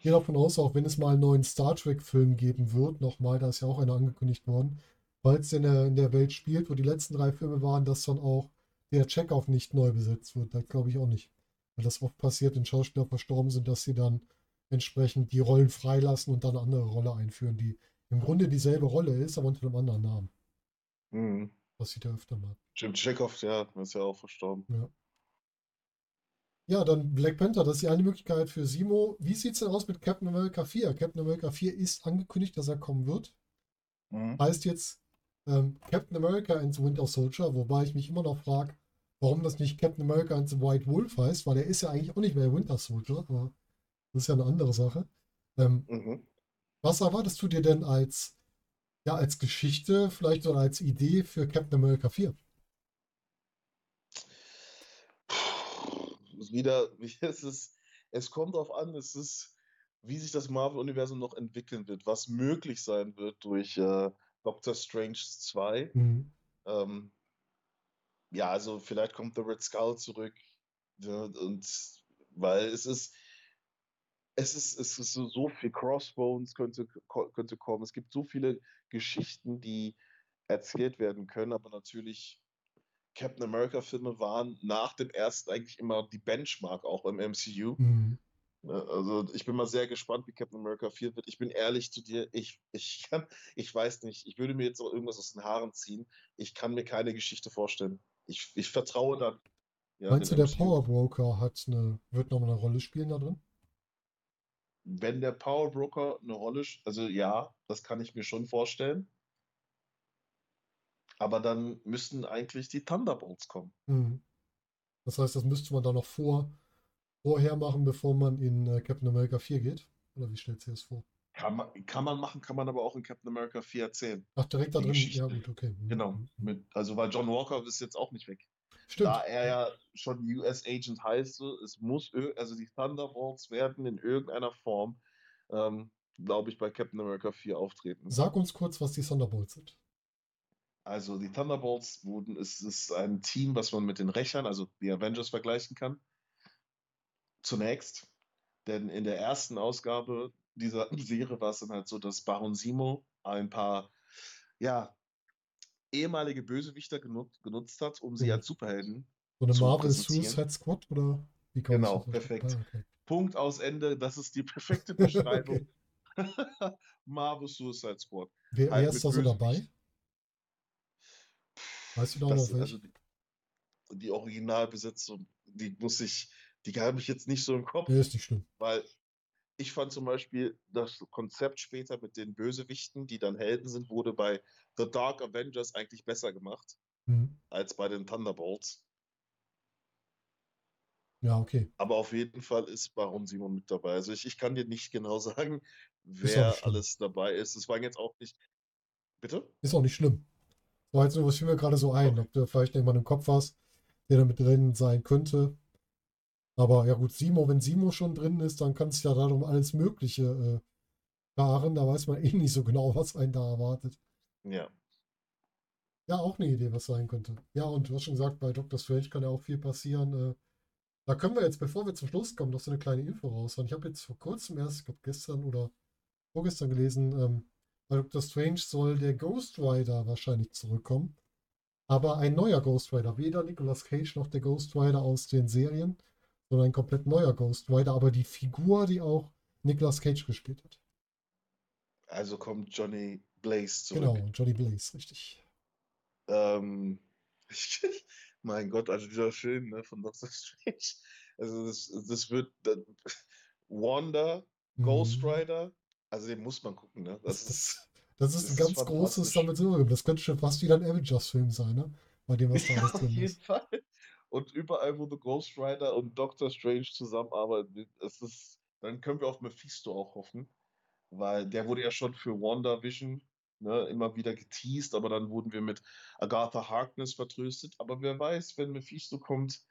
Ich gehe davon aus, auch wenn es mal einen neuen Star Trek-Film geben wird, nochmal, da ist ja auch einer angekündigt worden, falls der in der, in der Welt spielt, wo die letzten drei Filme waren, dass dann auch der Checkoff nicht neu besetzt wird. Das glaube ich auch nicht. Weil das oft passiert, wenn Schauspieler verstorben sind, dass sie dann entsprechend die Rollen freilassen und dann eine andere Rolle einführen, die im Grunde dieselbe Rolle ist, aber unter einem anderen Namen. Mhm. Das sieht er öfter mal. Jim Chekhov, ja, ist ja auch verstorben. Ja. Ja, dann Black Panther, das ist die eine Möglichkeit für Simo. Wie sieht es denn aus mit Captain America 4? Captain America 4 ist angekündigt, dass er kommen wird. Mhm. Heißt jetzt ähm, Captain America and the Winter Soldier, wobei ich mich immer noch frage, warum das nicht Captain America and the White Wolf heißt, weil er ist ja eigentlich auch nicht mehr Winter Soldier, aber das ist ja eine andere Sache. Ähm, Mhm. was erwartest du dir denn als, ja, als Geschichte, vielleicht oder als Idee für Captain America 4? Wieder, (laughs) wie es ist, es kommt darauf an, es ist, wie sich das Marvel-Universum noch entwickeln wird, was möglich sein wird durch äh, Doctor Strange 2. Mhm. Ähm, ja, also vielleicht kommt der Red Skull zurück. Ja, und weil es ist, es ist, es ist so, so viel Crossbones könnte, könnte kommen. Es gibt so viele Geschichten, die erzählt werden können, aber natürlich Captain America-Filme waren nach dem ersten eigentlich immer die Benchmark auch im MCU. Mhm. Ja, Also ich bin mal sehr gespannt, wie Captain America 4 wird. Ich bin ehrlich zu dir, ich, ich kann, (laughs) ich weiß nicht, ich würde mir jetzt auch irgendwas aus den Haaren ziehen. Ich kann mir keine Geschichte vorstellen. Ich, ich vertraue dann. Ja, Meinst du, der MCU. Power Broker hat eine, wird noch eine Rolle spielen da drin? Wenn der Power Broker eine Rolle, sch- also ja, das kann ich mir schon vorstellen. Aber dann müssten eigentlich die Thunderbolts kommen. Mhm. Das heißt, das müsste man da noch vor, vorher machen, bevor man in äh, Captain America 4 geht? Oder wie stellt sich das vor? Kann man, kann man machen, kann man aber auch in Captain America 4 erzählen. Ach, direkt da Die drin? Geschichte. Ja, gut, okay. Mhm. Genau. Mhm. Mit, also weil John Walker ist jetzt auch nicht weg. Stimmt. Da er ja schon US Agent heißt, es muss, also die Thunderbolts werden in irgendeiner Form, ähm, glaube ich, bei Captain America 4 auftreten. Sag uns kurz, was die Thunderbolts sind. Also die Thunderbolts wurden, es ist ein Team, was man mit den Rächern, also die Avengers vergleichen kann. Zunächst, denn in der ersten Ausgabe dieser (laughs) Serie war es dann halt so, dass Baron Simo ein paar, ja, ehemalige Bösewichter genutzt, genutzt hat, um sie Mhm. als Superhelden So eine Marvel. Suicide Squad oder wie man Genau, perfekt. Ah, okay. Punkt aus Ende, das ist die perfekte (laughs) Beschreibung. (laughs) Marvel Suicide Squad. Wer, Halt wer ist da so dabei? Weißt du da Das, noch also die, die Originalbesetzung, die muss ich, die habe ich jetzt nicht so im Kopf, Nee, ist nicht schlimm. weil ich fand zum Beispiel das Konzept später mit den Bösewichten, die dann Helden sind, wurde bei The Dark Avengers eigentlich besser gemacht Mhm. als bei den Thunderbolts. Ja, okay. Aber auf jeden Fall ist Baron Simon mit dabei. Also ich, ich kann dir nicht genau sagen, nicht wer alles dabei ist. Es waren jetzt auch nicht. Bitte? Ist auch nicht schlimm. War jetzt fiel mir gerade so ein, ob du vielleicht jemand im Kopf hast, der da mit drin sein könnte. Aber ja gut, Simo, wenn Simo schon drin ist, dann kann es ja darum alles Mögliche äh, fahren. Da weiß man eh nicht so genau, was einen da erwartet. Ja. Ja, auch eine Idee, was sein könnte. Ja, und du hast schon gesagt, bei Doctor Strange kann ja auch viel passieren. Äh, da können wir jetzt, bevor wir zum Schluss kommen, noch so eine kleine Info raushauen. Ich habe jetzt vor kurzem erst, ich glaube gestern oder vorgestern gelesen, ähm, bei Doctor Strange soll der Ghost Rider wahrscheinlich zurückkommen. Aber ein neuer Ghost Rider. Weder Nicolas Cage noch der Ghost Rider aus den Serien, sondern ein komplett neuer Ghost Rider. Aber die Figur, die auch Nicolas Cage gespielt hat. Also kommt Johnny Blaze zurück. Genau, Johnny Blaze, richtig. Ähm, (laughs) mein Gott, also dieser Film ne, von Doctor Strange. Also das, das wird dann, Wanda, Ghost Mhm. Rider, also den muss man gucken, ne? Das, Das ist, das ist das ein ist ganz fantastisch. großes Sammelsurium. Das könnte schon fast wieder ein Avengers-Film sein, ne? Bei dem, was da ja, alles auf drin jeden ist. Fall. Und überall, wo The Ghost Rider und Doctor Strange zusammenarbeiten, es ist, dann können wir auf Mephisto auch hoffen, weil der wurde ja schon für WandaVision ne, immer wieder geteased, aber dann wurden wir mit Agatha Harkness vertröstet. Aber wer weiß, wenn Mephisto kommt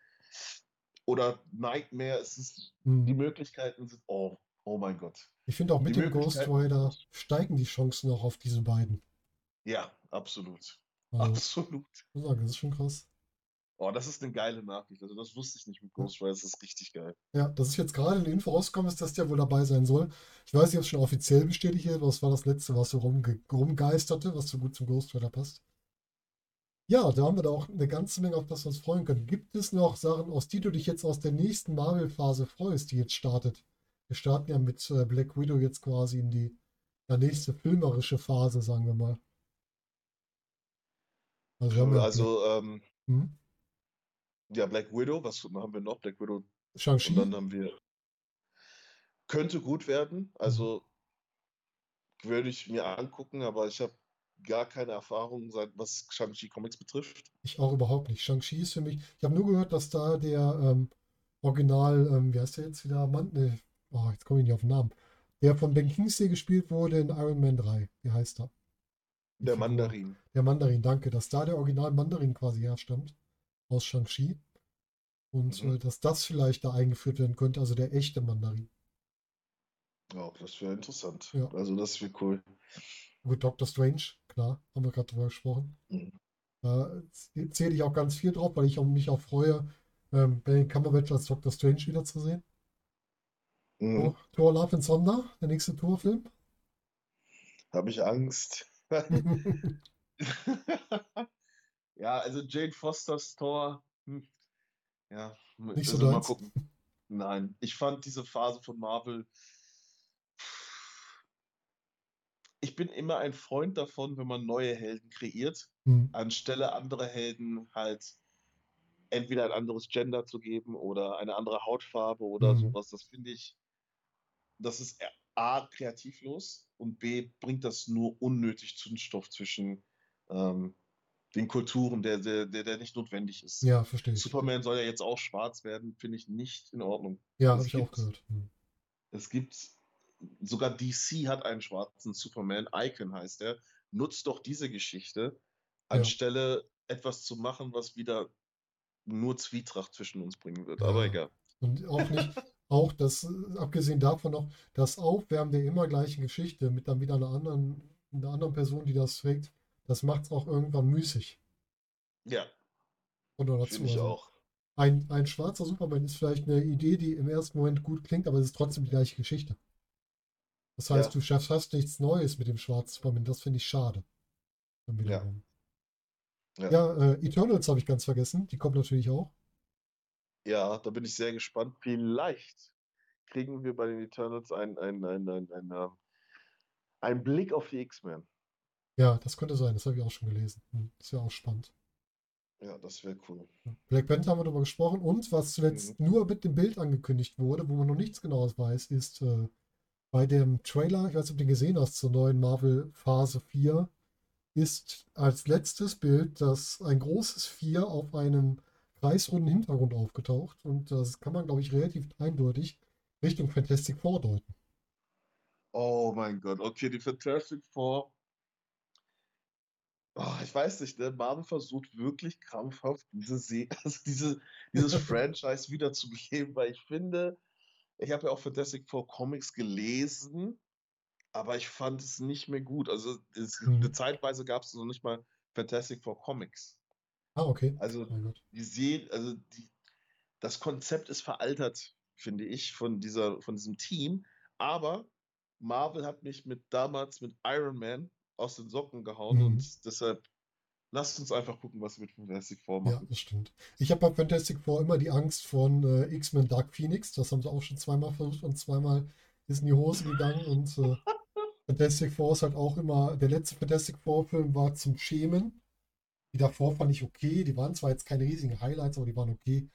oder Nightmare, es ist, die Mhm. Möglichkeiten sind, oh, oh mein Gott. Ich finde auch mit Die dem Ghost Rider steigen die Chancen auch auf diese beiden. Ja, absolut. Also, Absolut. ich muss sagen, das ist schon krass. Oh, das ist eine geile Nachricht. Also das wusste ich nicht mit Ghost Rider, das ist richtig geil. Ja, das ist jetzt gerade eine Info rausgekommen, ist, dass der wohl dabei sein soll. Ich weiß nicht, ob es schon offiziell bestätigt aber das war das letzte, was so rumge rumgeisterte, was so gut zum Ghost Rider passt. Ja, da haben wir da auch eine ganze Menge, auf das wir uns freuen können. Gibt es noch Sachen, aus die du dich jetzt aus der nächsten Marvel-Phase freust, die jetzt startet? Wir starten ja mit äh, Black Widow jetzt quasi in die ja, nächste filmerische Phase, sagen wir mal. Also, wir Also, ähm, hm? ja, Black Widow, was haben wir noch? Black Widow und Shang-Chi. dann haben wir könnte gut werden. Mhm. Also würde ich mir angucken, aber ich habe gar keine Erfahrung, seit was Shang-Chi Comics betrifft. Ich auch überhaupt nicht. Shang-Chi ist für mich. Ich habe nur gehört, dass da der ähm, Original, ähm, wie heißt der jetzt wieder? Mann, ne, oh, jetzt komme ich nicht auf den Namen. Der von Ben Kingsley gespielt wurde in Iron Man 3. Wie heißt er? Die Der Figur. Mandarin. Der Mandarin, danke. Dass da der Original Mandarin quasi herstammt. Aus Shang-Chi. Und Mhm. äh, dass das vielleicht da eingeführt werden könnte, also der echte Mandarin. Ja, das wäre interessant. Ja. Also das wäre cool. Gut, Doctor Strange, klar, haben wir gerade drüber gesprochen. Mhm. Da zähle ich auch ganz viel drauf, weil ich mich auch freue, ähm, Benedict Cumberbatch als Doctor Strange wiederzusehen. Mhm. Thor, Thor Love and Thunder, der nächste Thor-Film. Habe ich Angst. (laughs) Ja, also Jane Fosters Tor, hm, ja, Nicht so wir mal gucken. Nein, ich fand diese Phase von Marvel. Ich bin immer ein Freund davon, wenn man neue Helden kreiert, Hm, anstelle anderer Helden halt entweder ein anderes Gender zu geben oder eine andere Hautfarbe oder Mhm. sowas. Das finde ich, das ist A, kreativlos und B, bringt das nur unnötig Zündstoff zwischen ähm, den Kulturen, der, der, der, nicht notwendig ist. ja, verstehe ich. Superman soll ja jetzt auch schwarz werden, finde ich nicht in Ordnung. Ja, habe ich auch gibt- gehört. Hm. Es gibt, sogar DC hat einen schwarzen Superman, Icon heißt er. Nutzt doch diese Geschichte, anstelle etwas zu machen, was wieder nur Zwietracht zwischen uns bringen wird. Aber Ja. egal. Und auch nicht, auch das, äh, abgesehen davon noch, das Aufwärmen der immer gleichen Geschichte mit dann wieder einer anderen, einer anderen Person, die das trägt, das macht es auch irgendwann müßig. Ja, Oder dazu. ich Also, auch. Ein, ein schwarzer Superman ist vielleicht eine Idee, die im ersten Moment gut klingt, aber es ist trotzdem die gleiche Geschichte. Das heißt, Ja. du schaffst fast nichts Neues mit dem schwarzen Superman. Das finde ich schade. Wiederum. Ja. Ja, äh, Eternals habe ich ganz vergessen. Die kommt natürlich auch. Ja, da bin ich sehr gespannt. Vielleicht kriegen wir bei den Eternals einen ein, ein, ein, ein, ähm, einen Blick auf die X-Men. Ja, das könnte sein. Das habe ich auch schon gelesen. Hm, Das wäre auch spannend. Ja, das wäre cool. Black Panther haben wir darüber gesprochen. Und was zuletzt nur mit dem Bild angekündigt wurde, wo man noch nichts Genaues weiß, ist äh, bei dem Trailer, ich weiß nicht, ob du den gesehen hast, zur neuen Marvel Phase 4, ist als letztes Bild das ein großes 4 auf einem kreisrunden Hintergrund aufgetaucht. Und das kann man, glaube ich, relativ eindeutig Richtung Fantastic Four deuten. Oh mein Gott, okay, die Fantastic Four. Oh, ich weiß nicht, ne? Marvel versucht wirklich krampfhaft, diese Se (laughs) also diese, dieses (laughs) Franchise wiederzubeleben, weil ich finde, ich habe ja auch Fantastic Four Comics gelesen, aber ich fand es nicht mehr gut. Also es, Mhm. eine Zeitweise gab es noch nicht mal Fantastic Four Comics. Ah, okay. Also Gott. die Serie, also die, das Konzept ist veraltert, finde ich, von dieser, von diesem Team. Aber Marvel hat mich mit damals mit Iron Man aus den Socken gehauen Mhm. und deshalb lasst uns einfach gucken, was wir mit Fantastic Four Ja, machen. das stimmt. Ich habe bei Fantastic Four immer die Angst von äh, X-Men Dark Phoenix. Das haben sie auch schon zweimal versucht und zweimal ist in die Hose gegangen. Und äh, (laughs) Fantastic Four ist halt auch immer, der letzte Fantastic Four-Film war zum Schämen. Die davor fand ich okay. Die waren zwar jetzt keine riesigen Highlights, aber die waren okay.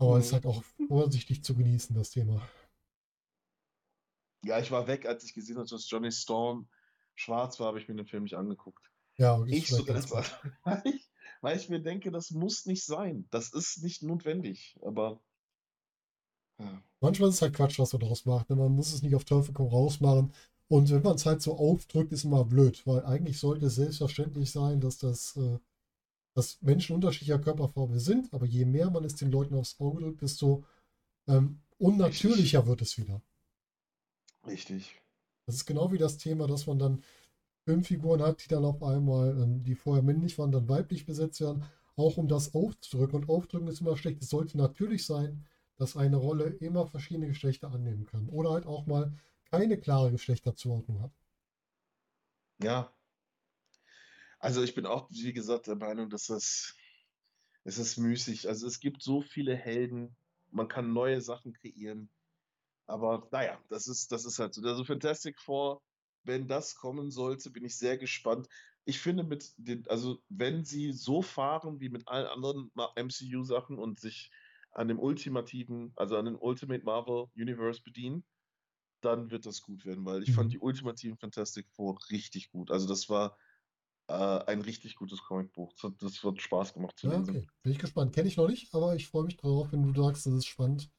Aber es ist Mhm. halt auch (laughs) vorsichtig zu genießen, das Thema. Ja, ich war weg, als ich gesehen habe, dass Johnny Storm schwarz war, habe ich mir den Film nicht angeguckt. Ja, ist (laughs) Ich so ganz ganz, gut. weil ich, weil ich mir denke, das muss nicht sein. Das ist nicht notwendig. Aber ja. Manchmal ist es halt Quatsch, was man daraus macht. ne? Man muss es nicht auf Teufel komm raus machen. Und wenn man es halt so aufdrückt, ist immer blöd, weil eigentlich sollte es selbstverständlich sein, dass das, äh, dass Menschen unterschiedlicher Körperfarbe sind, aber je mehr man es den Leuten aufs Auge drückt, desto ähm, unnatürlicher wird es wieder. Richtig. Das ist genau wie das Thema, dass man dann Filmfiguren hat, die dann auf einmal, ähm, die vorher männlich waren, dann weiblich besetzt werden, auch um das aufzudrücken. Und aufdrücken ist immer schlecht. Es sollte natürlich sein, dass eine Rolle immer verschiedene Geschlechter annehmen kann. Oder halt auch mal keine klare Geschlechterzuordnung hat. Ja. Also ich bin auch, wie gesagt, der Meinung, dass das, es ist müßig. Also es gibt so viele Helden, man kann neue Sachen kreieren. Aber naja, das ist, das ist halt so. Also Fantastic Four wenn das kommen sollte, bin ich sehr gespannt. Ich finde mit den, also wenn sie so fahren wie mit allen anderen MCU-Sachen und sich an dem ultimativen, also an dem Ultimate Marvel Universe bedienen, dann wird das gut werden, weil ich Mhm. fand die ultimativen Fantastic Four richtig gut. Also das war äh, ein richtig gutes Comicbuch. Das, wird Spaß gemacht zu Ja, lesen. okay. Bin ich gespannt. Kenne ich noch nicht, aber ich freue mich drauf, wenn du sagst, das ist spannend.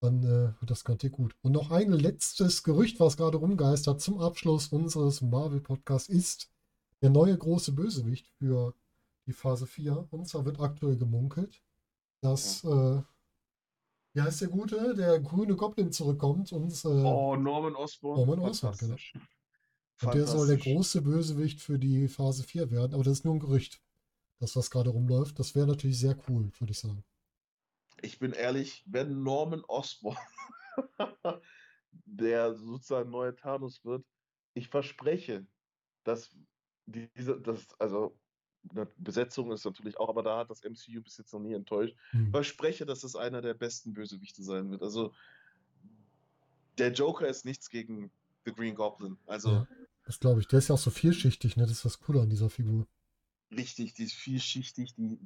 Dann äh, wird das garantiert gut. Und noch ein letztes Gerücht, was gerade rumgeistert zum Abschluss unseres Marvel-Podcasts, ist der neue große Bösewicht für die Phase 4. Und zwar wird aktuell gemunkelt, dass, äh, wie heißt der Gute, der grüne Goblin zurückkommt und, äh, Oh, Norman Osborn. Norman Osborn, genau. Und der soll der große Bösewicht für die Phase 4 werden. Aber das ist nur ein Gerücht, das was gerade rumläuft. Das wäre natürlich sehr cool, würde ich sagen. Ich bin ehrlich, wenn Norman Osborn (laughs) der sozusagen neue Thanos wird, ich verspreche, dass die- diese, das, also Besetzung ist natürlich auch, aber da hat das MCU bis jetzt noch nie enttäuscht. Hm. verspreche, dass es einer der besten Bösewichte sein wird. Also der Joker ist nichts gegen The Green Goblin. Also Ja, das glaube ich. Der ist ja auch so vielschichtig, ne? Das ist das Coole an dieser Figur. richtig, die ist vielschichtig, die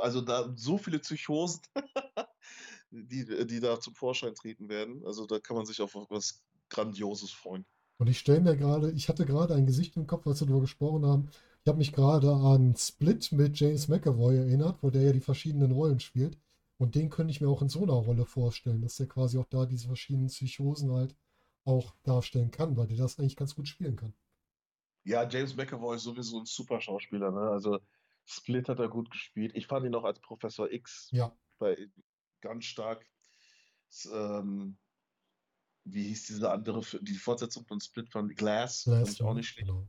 also da so viele Psychosen, (laughs) die, die da zum Vorschein treten werden. Also da kann man sich auf was Grandioses freuen. Und ich stelle mir gerade, ich hatte gerade ein Gesicht im Kopf, als wir darüber gesprochen haben. Ich habe mich gerade an Split mit James McAvoy erinnert, wo der ja die verschiedenen Rollen spielt. Und den könnte ich mir auch in so einer Rolle vorstellen, dass der quasi auch da diese verschiedenen Psychosen halt auch darstellen kann, weil der das eigentlich ganz gut spielen kann. Ja, James McAvoy ist sowieso ein super Schauspieler. Ne? Also Split hat er gut gespielt. Ich fand ihn auch als Professor X Ja, bei ganz stark. S- ähm, wie hieß diese andere, die Fortsetzung von Split von Glass, Glass, ich auch ne? nicht schlecht. Genau.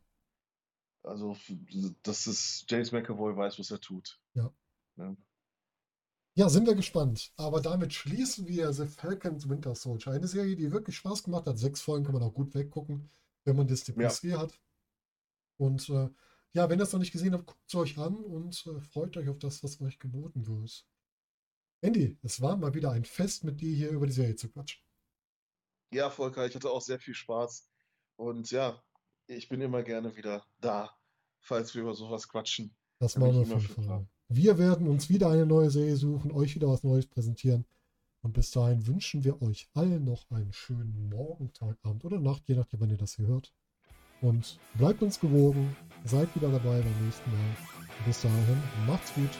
Also, das ist, James McAvoy weiß, was er tut. Ja. Ja. Ja, sind wir gespannt. Aber damit schließen wir The Falcons Winter Soldier. Eine Serie, die wirklich Spaß gemacht hat. Sechs Folgen kann man auch gut weggucken, wenn man Disney Ja. Plus eh hat. Und äh, ja, wenn ihr es noch nicht gesehen habt, guckt es euch an und äh, freut euch auf das, was euch geboten wird. Andy, es war mal wieder ein Fest mit dir hier über die Serie zu quatschen. ja, Volker, ich hatte auch sehr viel Spaß. Und ja, ich bin immer gerne wieder da, falls wir über sowas quatschen. Das machen wir auf jeden Fall. Wir werden uns wieder eine neue Serie suchen, euch wieder was Neues präsentieren. Und bis dahin wünschen wir euch allen noch einen schönen Morgen, Tag, Abend oder Nacht, je nachdem, wann ihr das hier hört. Und bleibt uns gewogen, seid wieder dabei beim nächsten Mal. Bis dahin, macht's gut.